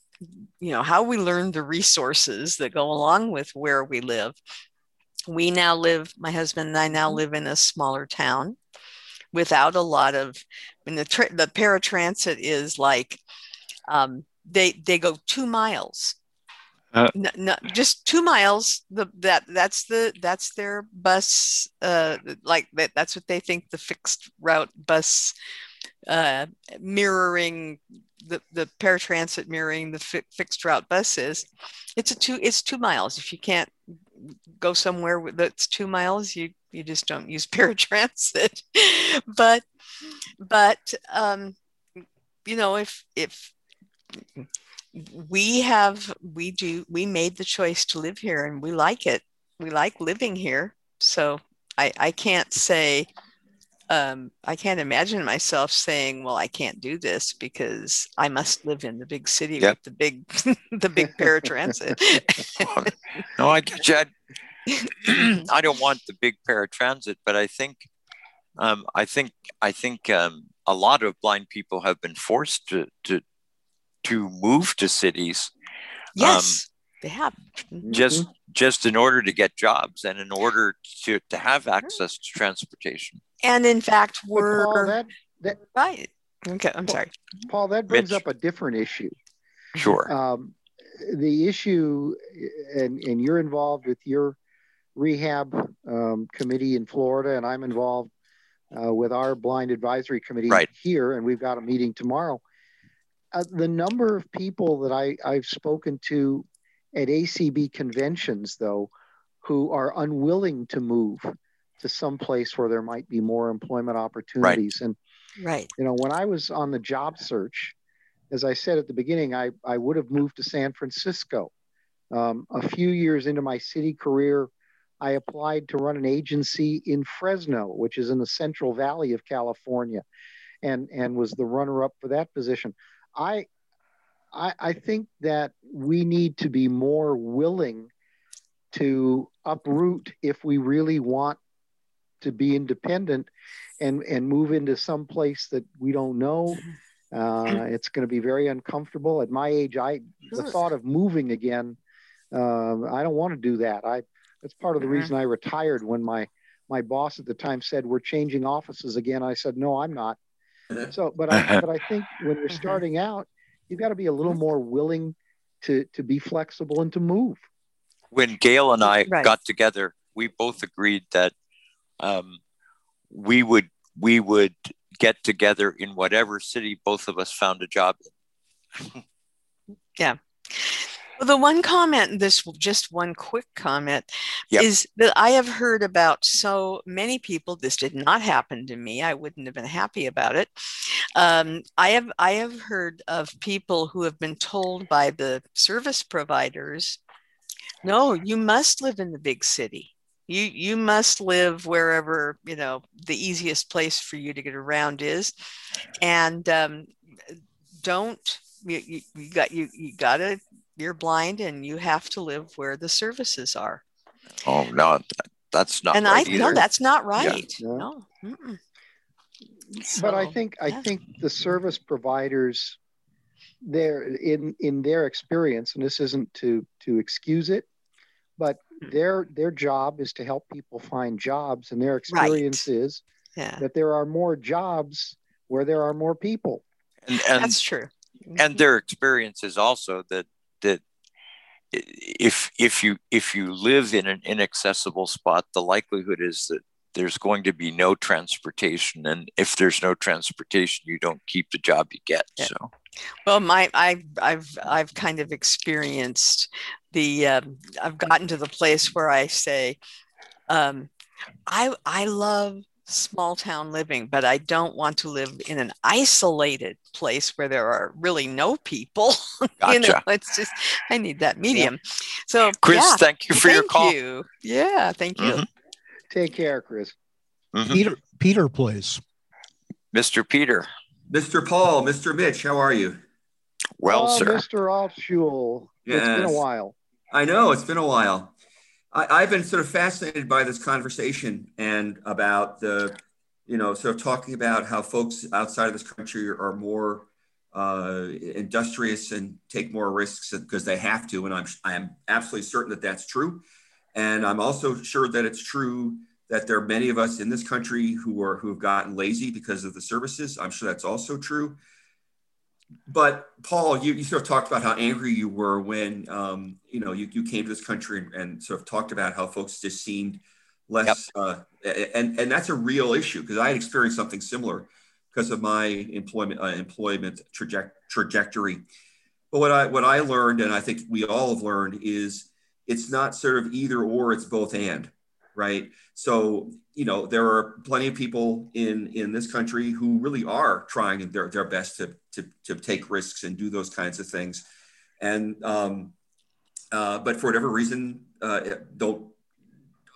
you know how we learn the resources that go along with where we live. We now live my husband and i now live in a smaller town without a lot of I mean, the, tra- the paratransit is like um, they they go two miles. Uh, no, no, just two miles the that that's the that's their bus uh like that, that's what they think the fixed route bus uh, mirroring the, the paratransit mirroring the fi- fixed route buses it's a two it's two miles. If you can't go somewhere that's two miles you you just don't use *laughs* paratransit. But but um, you know if if we have we do we made the choice to live here and we like it. We like living here. So i i can't say um, I can't imagine myself saying, "Well, I can't do this because I must live in the big city yep. with the big, *laughs* the big paratransit." no, I get you. *clears throat* I don't want the big paratransit, but I think, um, I think, I think um, a lot of blind people have been forced to to to move to cities. Yes, um, they have. Just mm-hmm. just in order to get jobs and in order to to have access to transportation. And in fact, we're Paul, that, that, right. Okay, I'm sorry. Paul, that brings Mitch. up a different issue. Sure. Um, the issue, and, and you're involved with your rehab um, committee in Florida, and I'm involved uh, with our blind advisory committee right. here, and we've got a meeting tomorrow. Uh, the number of people that I, I've spoken to at ACB conventions, though, who are unwilling to move to some place where there might be more employment opportunities. Right. And right, you know, when I was on the job search, as I said at the beginning, I, I would have moved to San Francisco. Um, a few years into my city career, I applied to run an agency in Fresno, which is in the Central Valley of California, and and was the runner-up for that position. I, I, I think that we need to be more willing to uproot if we really want to be independent and and move into some place that we don't know uh, *clears throat* it's going to be very uncomfortable at my age i the thought of moving again uh, I don't want to do that. I that's part of the mm-hmm. reason I retired when my my boss at the time said we're changing offices again. I said no, I'm not. So, but I but I think when you're mm-hmm. starting out, you've got to be a little more willing to to be flexible and to move. When Gail and I right. got together, we both agreed that um, we would we would get together in whatever city both of us found a job in. *laughs* yeah. Well, the one comment, this just one quick comment, yep. is that I have heard about so many people. This did not happen to me. I wouldn't have been happy about it. Um, I have I have heard of people who have been told by the service providers, "No, you must live in the big city you you must live wherever you know the easiest place for you to get around is and um, don't you, you, you got you you gotta you're blind and you have to live where the services are oh no that's not and right i know that's not right yeah. no so, but i think yeah. i think the service providers there in in their experience and this isn't to to excuse it but. Hmm. their their job is to help people find jobs and their experience right. is yeah. that there are more jobs where there are more people and, and that's true and mm-hmm. their experience is also that that if if you if you live in an inaccessible spot the likelihood is that there's going to be no transportation and if there's no transportation you don't keep the job you get yeah. so well my I, i've i've kind of experienced the um, I've gotten to the place where I say, um, I I love small town living, but I don't want to live in an isolated place where there are really no people. Gotcha. *laughs* you know, it's just I need that medium. Yeah. So Chris, yeah, thank you for thank your call. You. Yeah, thank you. Mm-hmm. Take care, Chris. Mm-hmm. Peter, Peter, please. Mr. Peter. Mr. Paul, Mr. Mitch, how are you? Well, oh, sir. Mr. Altshuler. Yes. It's been a while. I know it's been a while. I, have been sort of fascinated by this conversation and about the, you know, sort of talking about how folks outside of this country are more uh, industrious and take more risks because they have to. And I'm, I'm absolutely certain that that's true. And I'm also sure that it's true that there are many of us in this country who are who have gotten lazy because of the services. I'm sure that's also true but Paul, you, you sort of talked about how angry you were when um, you know you, you came to this country and, and, sort of talked about how folks just seemed less, yep. uh, and and that's a real issue because I had experienced something similar because of my employment uh, employment traje- trajectory. But what I what I learned, and I think we all have learned, is it's not sort of either or; it's both and right? So, you know, there are plenty of people in in this country who really are trying their, their best to, to, to take risks and do those kinds of things. And, um, uh, but for whatever reason, uh, don't,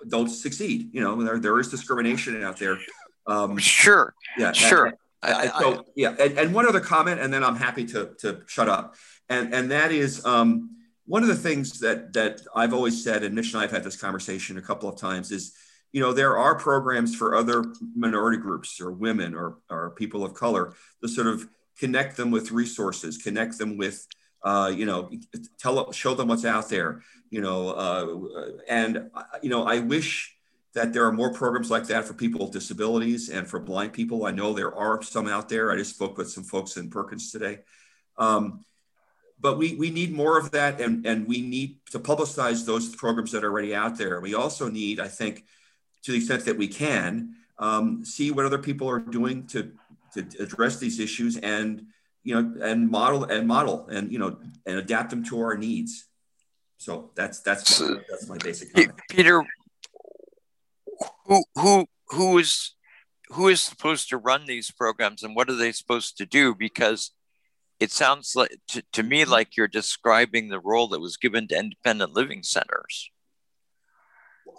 don't succeed. You know, there, there is discrimination out there. Um, sure. Yeah. Sure. And, and, so, yeah. And, and, one other comment, and then I'm happy to, to shut up. And, and that is, um, one of the things that that I've always said, and Mitch and I have had this conversation a couple of times, is you know there are programs for other minority groups or women or, or people of color to sort of connect them with resources, connect them with uh, you know tell show them what's out there, you know, uh, and you know I wish that there are more programs like that for people with disabilities and for blind people. I know there are some out there. I just spoke with some folks in Perkins today. Um, but we, we need more of that and, and we need to publicize those programs that are already out there. We also need, I think, to the extent that we can, um, see what other people are doing to, to address these issues and, you know, and model and model and, you know, and adapt them to our needs. So that's, that's, my, that's my basic comment. Peter, who, who, who is, who is supposed to run these programs and what are they supposed to do? Because it sounds like to, to me like you're describing the role that was given to independent living centers.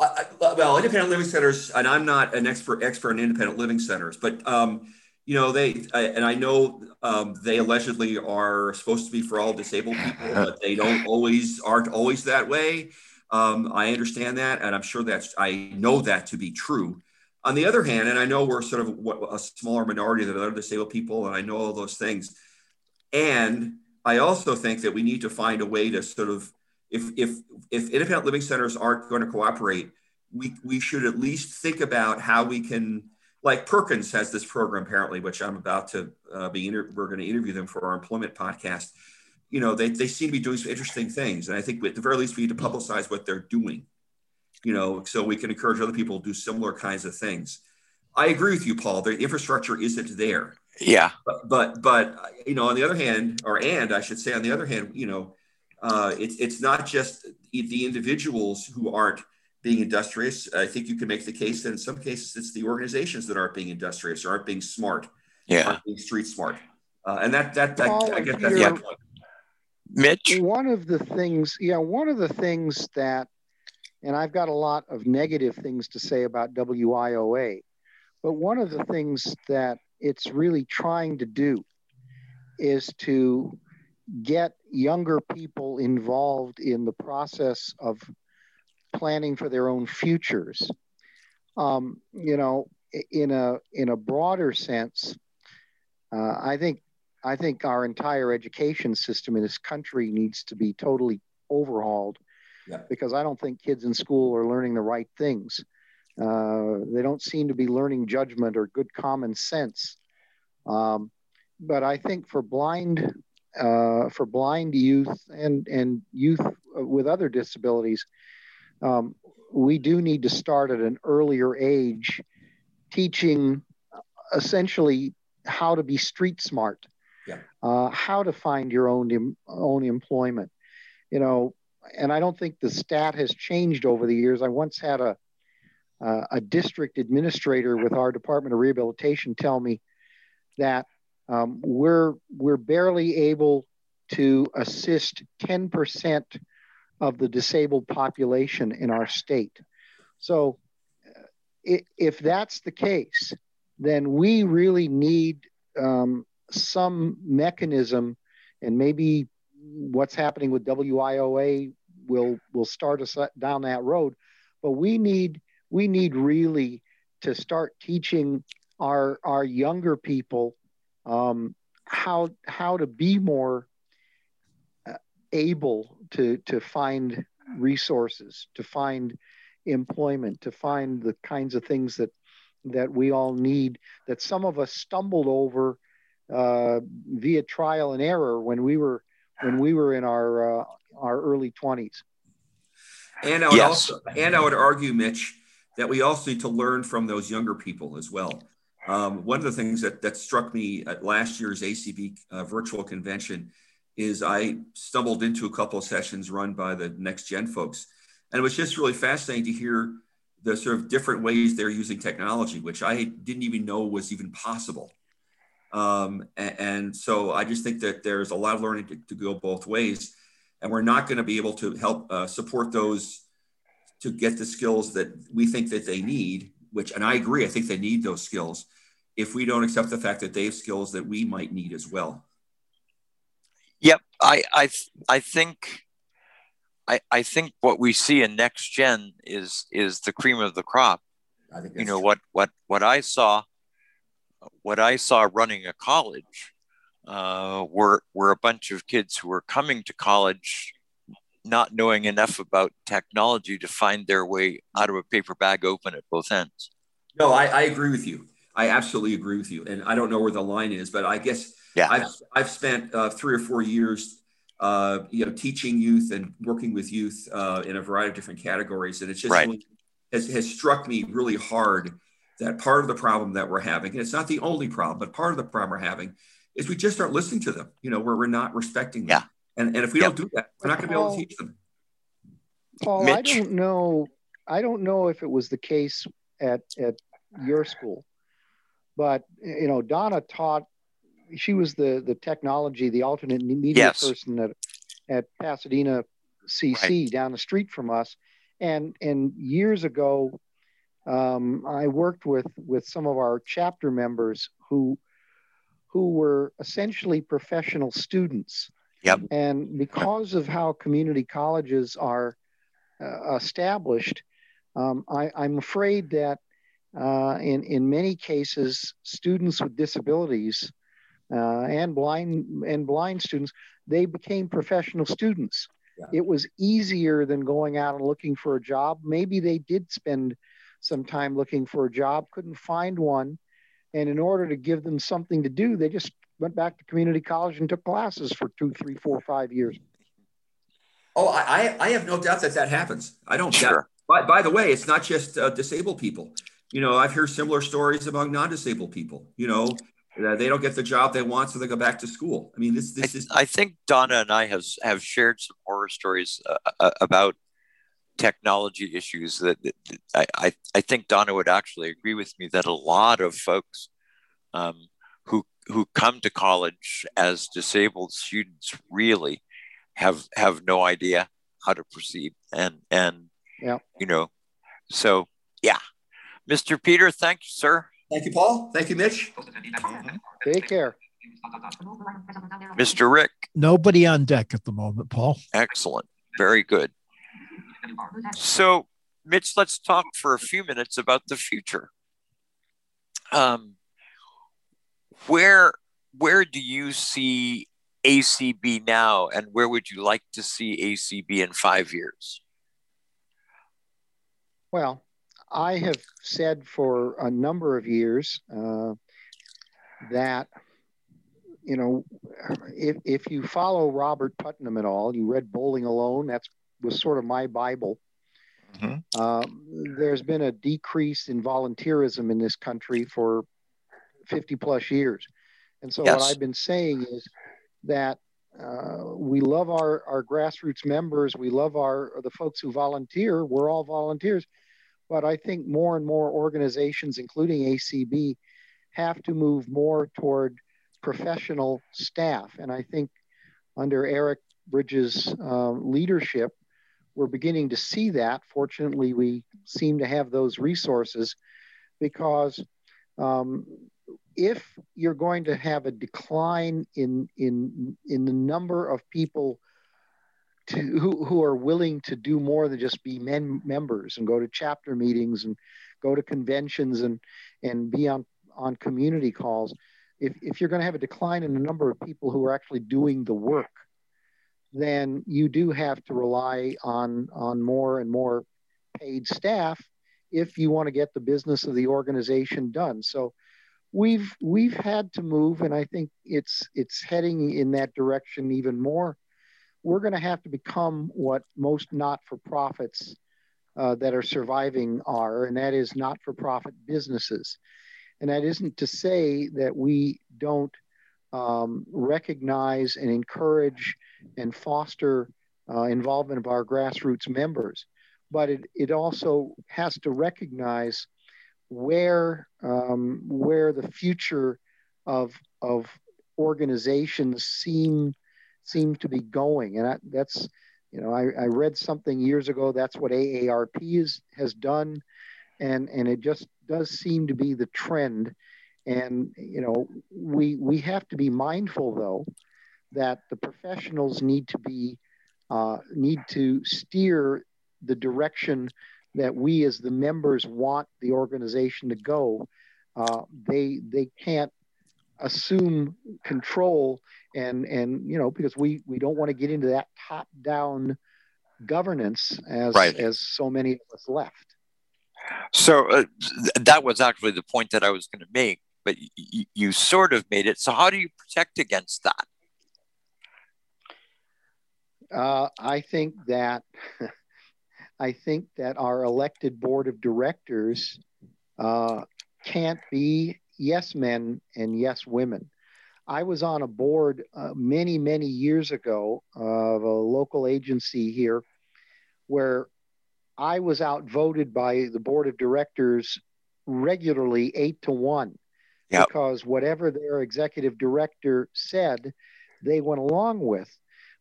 I, well, independent living centers, and I'm not an expert expert in independent living centers, but um, you know they, I, and I know um, they allegedly are supposed to be for all disabled people, *laughs* but they don't always aren't always that way. Um, I understand that, and I'm sure that's I know that to be true. On the other hand, and I know we're sort of a smaller minority than other disabled people, and I know all those things and I also think that we need to find a way to sort of if if if independent living centers aren't going to cooperate, we we should at least think about how we can. Like Perkins has this program apparently, which I'm about to uh, be. Inter- we're going to interview them for our employment podcast. You know, they they seem to be doing some interesting things, and I think at the very least we need to publicize what they're doing. You know, so we can encourage other people to do similar kinds of things. I agree with you, Paul. The infrastructure isn't there. Yeah. But but but you know, on the other hand, or and I should say, on the other hand, you know, uh, it's it's not just the individuals who aren't being industrious. I think you can make the case that in some cases it's the organizations that aren't being industrious or aren't being smart. Yeah. Aren't being street smart. Uh, and that that, that Paul, I guess that's Yeah. point. Mitch? One of the things, yeah, one of the things that, and I've got a lot of negative things to say about WIOA, but one of the things that it's really trying to do is to get younger people involved in the process of planning for their own futures. Um, you know, in a in a broader sense, uh, I think I think our entire education system in this country needs to be totally overhauled Yeah. because I don't think kids in school are learning the right things. Uh, they don't seem to be learning judgment or good common sense. Um, but I think for blind uh, for blind youth and and youth with other disabilities, um, we do need to start at an earlier age, teaching essentially how to be street smart, Yeah. uh, how to find your own em- own employment. You know, and I don't think the stat has changed over the years. I once had a uh, a district administrator with our Department of Rehabilitation tell me that um, we're we're barely able to assist 10% of the disabled population in our state. So, uh, if that's the case, then we really need um, some mechanism, and maybe what's happening with WIOA will will start us down that road. But we need we need really to start teaching our our younger people um, how how to be more uh, able to to find resources, to find employment, to find the kinds of things that that we all need. That some of us stumbled over uh, via trial and error when we were when we were in our uh, our early twenties. And I would Yes. also, and I would argue, Mitch, that we also need to learn from those younger people as well. Um, one of the things that, that struck me at last year's ACB uh, virtual convention is I stumbled into a couple of sessions run by the Next Gen folks, and it was just really fascinating to hear the sort of different ways they're using technology, which I didn't even know was even possible. Um, and, and so I just think that there's a lot of learning to, to go both ways, and we're not going to be able to help uh, support those to get the skills that we think that they need. Which, and I agree, I think they need those skills. If we don't accept the fact that they have skills that we might need as well. Yep, I I I think I I think what we see in next gen is is the cream of the crop. I think You know true. what what what I saw what I saw running a college uh, were were a bunch of kids who were coming to college not knowing enough about technology to find their way out of a paper bag open at both ends. No, I, I agree with you. I absolutely agree with you. And I don't know where the line is, but I guess Yeah. I've, I've spent uh, three or four years, uh, you know, teaching youth and working with youth uh, in a variety of different categories. And it's just Right. really, has, has struck me really hard that part of the problem that we're having, and it's not the only problem, but part of the problem we're having is we just aren't listening to them, you know, where we're not respecting them. Yeah. And, and if we Yep. don't do that, we're not going to be able to teach them. Paul, I don't know. I don't know if it was the case at at your school, but you know, Donna taught. She was the the technology, the alternate media Yes. person at at Pasadena CC down the street from us, and and years ago, um, I worked with with some of our chapter members who who were essentially professional students. Yep. And because of how community colleges are uh, established, um, I, I'm afraid that uh, in, in many cases, students with disabilities uh, and blind and blind students, they became professional students. yeah. it was easier than going out and looking for a job. Maybe they did spend some time looking for a job, couldn't find one. And in order to give them something to do, they just went back to community college and took classes for two, three, four, five years. Oh, I, I have no doubt that that happens. I don't sure. doubt. By, by the way, it's not just uh, disabled people. You know, I've heard similar stories among non-disabled people. You know, uh, they don't get the job they want, so they go back to school. I mean, this this I, is. I think Donna and I have have shared some horror stories uh, uh about technology issues that, that, that, I, I think Donna would actually agree with me that a lot of folks um, who who come to college as disabled students really have have no idea how to proceed and and yeah. you know so yeah. Mr peter thank you sir. Thank you paul. Thank you mitch. Take care. Mr rick. Nobody on deck at the moment paul. Excellent. Very good. So mitch let's talk for a few minutes about the future. Um, where where do you see ACB now, and where would you like to see ACB in five years? Well, I have said for a number of years uh, that you know if if you follow Robert Putnam at all, you read Bowling Alone. That's was sort of my Bible. Mm-hmm. Um, there's been a decrease in volunteerism in this country for 50 plus years. And so yes. what I've been saying is that uh, we love our, our grassroots members. We love our the folks who volunteer. We're all volunteers. But I think more and more organizations, including ACB, have to move more toward professional staff. And I think under Eric Bridges' uh, leadership, we're beginning to see that. Fortunately, we seem to have those resources because um, if you're going to have a decline in in in the number of people to, who, who are willing to do more than just be men members and go to chapter meetings and go to conventions and and be on on community calls if, if you're going to have a decline in the number of people who are actually doing the work then you do have to rely on on more and more paid staff if you want to get the business of the organization done. So we've we've had to move and i think it's it's heading in that direction even more. We're going to have to become what most not-for-profits uh, that are surviving are and that is not-for-profit businesses. And that isn't to say that we don't um, recognize and encourage and foster uh, involvement of our grassroots members but it, it also has to recognize where um, where the future of of organizations seem seem to be going, and I, that's you know I, I read something years ago. That's what AARP is, has done, and and it just does seem to be the trend. And you know we we have to be mindful though that the professionals need to be uh, need to steer the direction that we as the members want the organization to go. Uh, they they can't assume control and and you know because we we don't want to get into that top down governance as right. as so many of us left. So uh, that was actually the point that I was going to make, but y- you sort of made it. So how do you protect against that? Uh, I think that *laughs* I think that our elected board of directors uh, can't be yes men and yes women. I was on a board uh, many, many years ago of a local agency here where I was outvoted by the board of directors regularly eight to one yep. because whatever their executive director said, they went along with.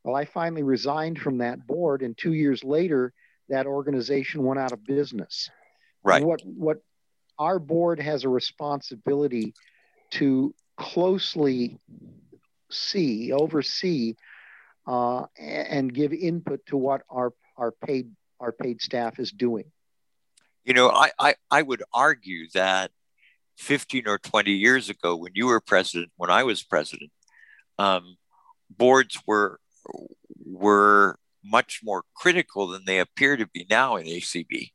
Well, I finally resigned from that board, and two years later, that organization went out of business. Right. what what our board has a responsibility to closely see, oversee, uh, and give input to what our our paid our paid staff is doing. You know, I, I, I would argue that 15 or 20 years ago, when you were president, when I was president, um, boards were were much more critical than they appear to be now in ACB.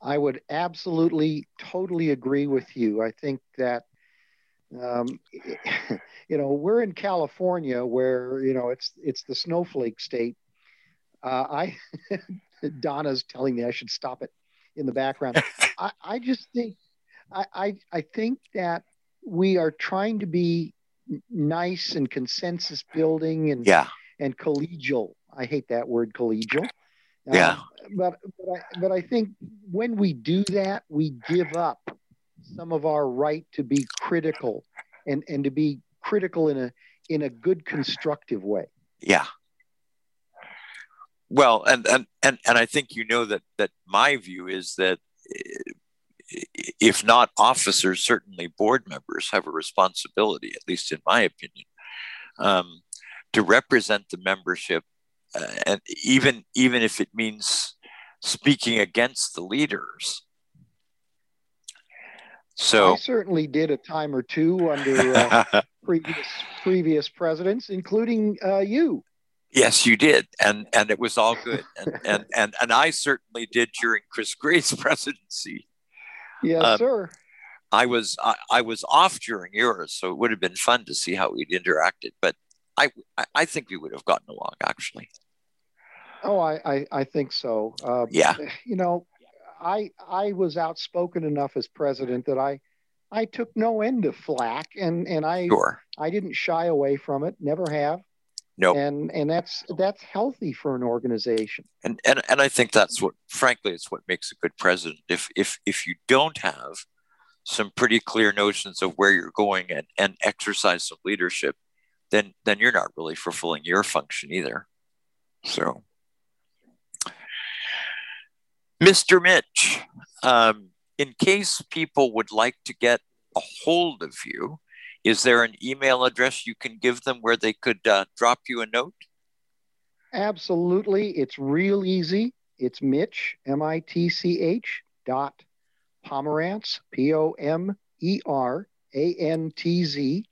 I would absolutely, totally agree with you. I think that, um, *laughs* you know, we're in California where you know it's it's the snowflake state. Uh, I *laughs* Donna's telling me I should stop it in the background. *laughs* I, I just think I, I I think that we are trying to be nice and consensus building and yeah and collegial. I hate that word collegial. Yeah. Um, but but I, but I think when we do that, we give up some of our right to be critical and and to be critical in a in a good constructive way. Yeah. Well, and and and and I think you know that that my view is that if not officers, certainly board members have a responsibility, at least in my opinion, um, to represent the membership, uh, and even even if it means speaking against the leaders. So I certainly did a time or two under uh, *laughs* previous previous presidents, including uh, you. Yes, you did, and and it was all good, and and and, and I certainly did during Chris Gray's *laughs* presidency. Yes, um, sir. I was I, I, was off during yours, so it would have been fun to see how we'd interacted. But I I think we would have gotten along actually. Oh, I I, I think so. Uh, yeah. You know, I I was outspoken enough as president that I I took no end of flack, and and I sure. I didn't shy away from it. Never have. No. Nope. And and that's that's healthy for an organization. And and and I think that's what frankly it's what makes a good president. If if if you don't have some pretty clear notions of where you're going and, and exercise some leadership, then then you're not really fulfilling your function either. So Mr. Mitch, um, in case people would like to get a hold of you, is there an email address you can give them where they could uh, drop you a note? Absolutely. It's real easy. It's Mitch, M I T C H dot Pomerantz, P O M E R A N T Z,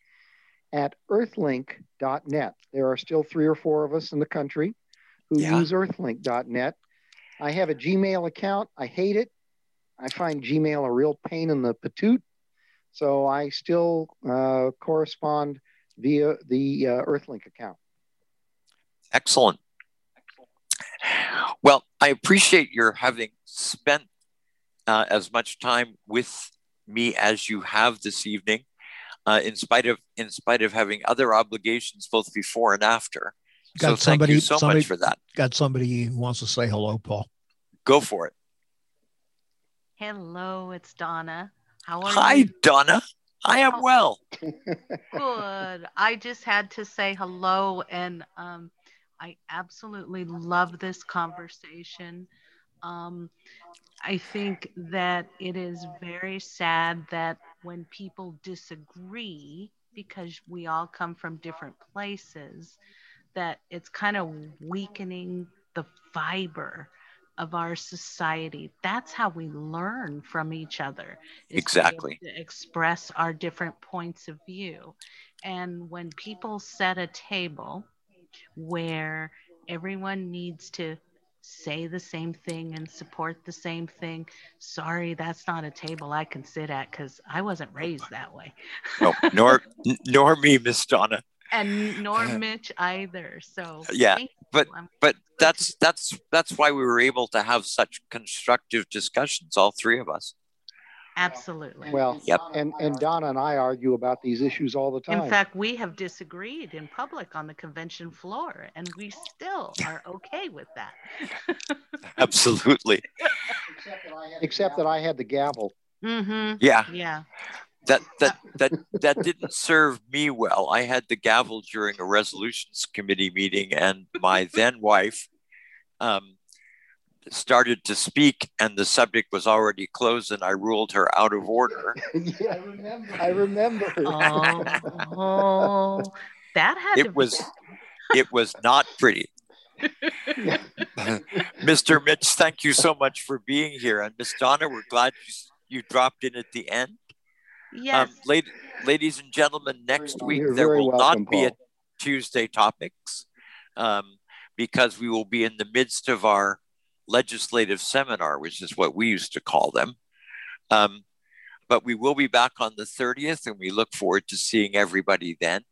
at earthlink.net. There are still three or four of us in the country who yeah. use earthlink.net. I have a Gmail account. I hate it. I find Gmail a real pain in the patoot. So I still uh, correspond via the uh, Earthlink account. Excellent. Well, I appreciate your having spent uh, as much time with me as you have this evening, uh, in spite of in spite of having other obligations both before and after. Got so somebody, thank you so somebody, much for that. Got somebody who wants to say hello, Paul. Go for it. Hello, it's Donna. How are Hi, you? Hi, Donna. I am well. *laughs* *laughs* Good. I just had to say hello, and um, I absolutely love this conversation. Um, I think that it is very sad that when people disagree, because we all come from different places, that it's kind of weakening the fiber of our society. That's how we learn from each other. Exactly. To, to express our different points of view. And when people set a table where everyone needs to say the same thing and support the same thing. Sorry, that's not a table I can sit at because I wasn't raised that way. no, nor nor me, Miss Donna. And nor uh, Mitch either. So yeah, but but that's that's that's why we were able to have such constructive discussions all three of us absolutely. Well yep and and donna and i argue about these issues all the time. in fact we have disagreed in public on the convention floor and we still are okay with that. *laughs* Absolutely. Except that i had the gavel. Mm-hmm. yeah. Yeah. That that *laughs* that that didn't serve me well. I had the gavel during a resolutions committee meeting, and my then wife um, started to speak, and the subject was already closed, and I ruled her out of order. *laughs* yeah, I remember. I remember. *laughs* oh, that had it was it was not pretty. *laughs* Mr. Mitch, thank you so much for being here, and Miss Donna, we're glad you, you dropped in at the end. Yes. Um, ladies, ladies and gentlemen, next week You're there will welcome, not be a Tuesday topics. Um, because we will be in the midst of our legislative seminar, which is what we used to call them. Um, but we will be back on the 30th, and we look forward to seeing everybody then.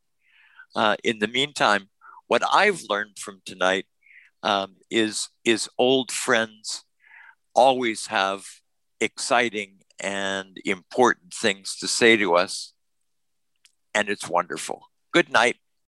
Uh, in the meantime, what I've learned from tonight um, is is old friends always have exciting and important things to say to us, and it's wonderful. Good night.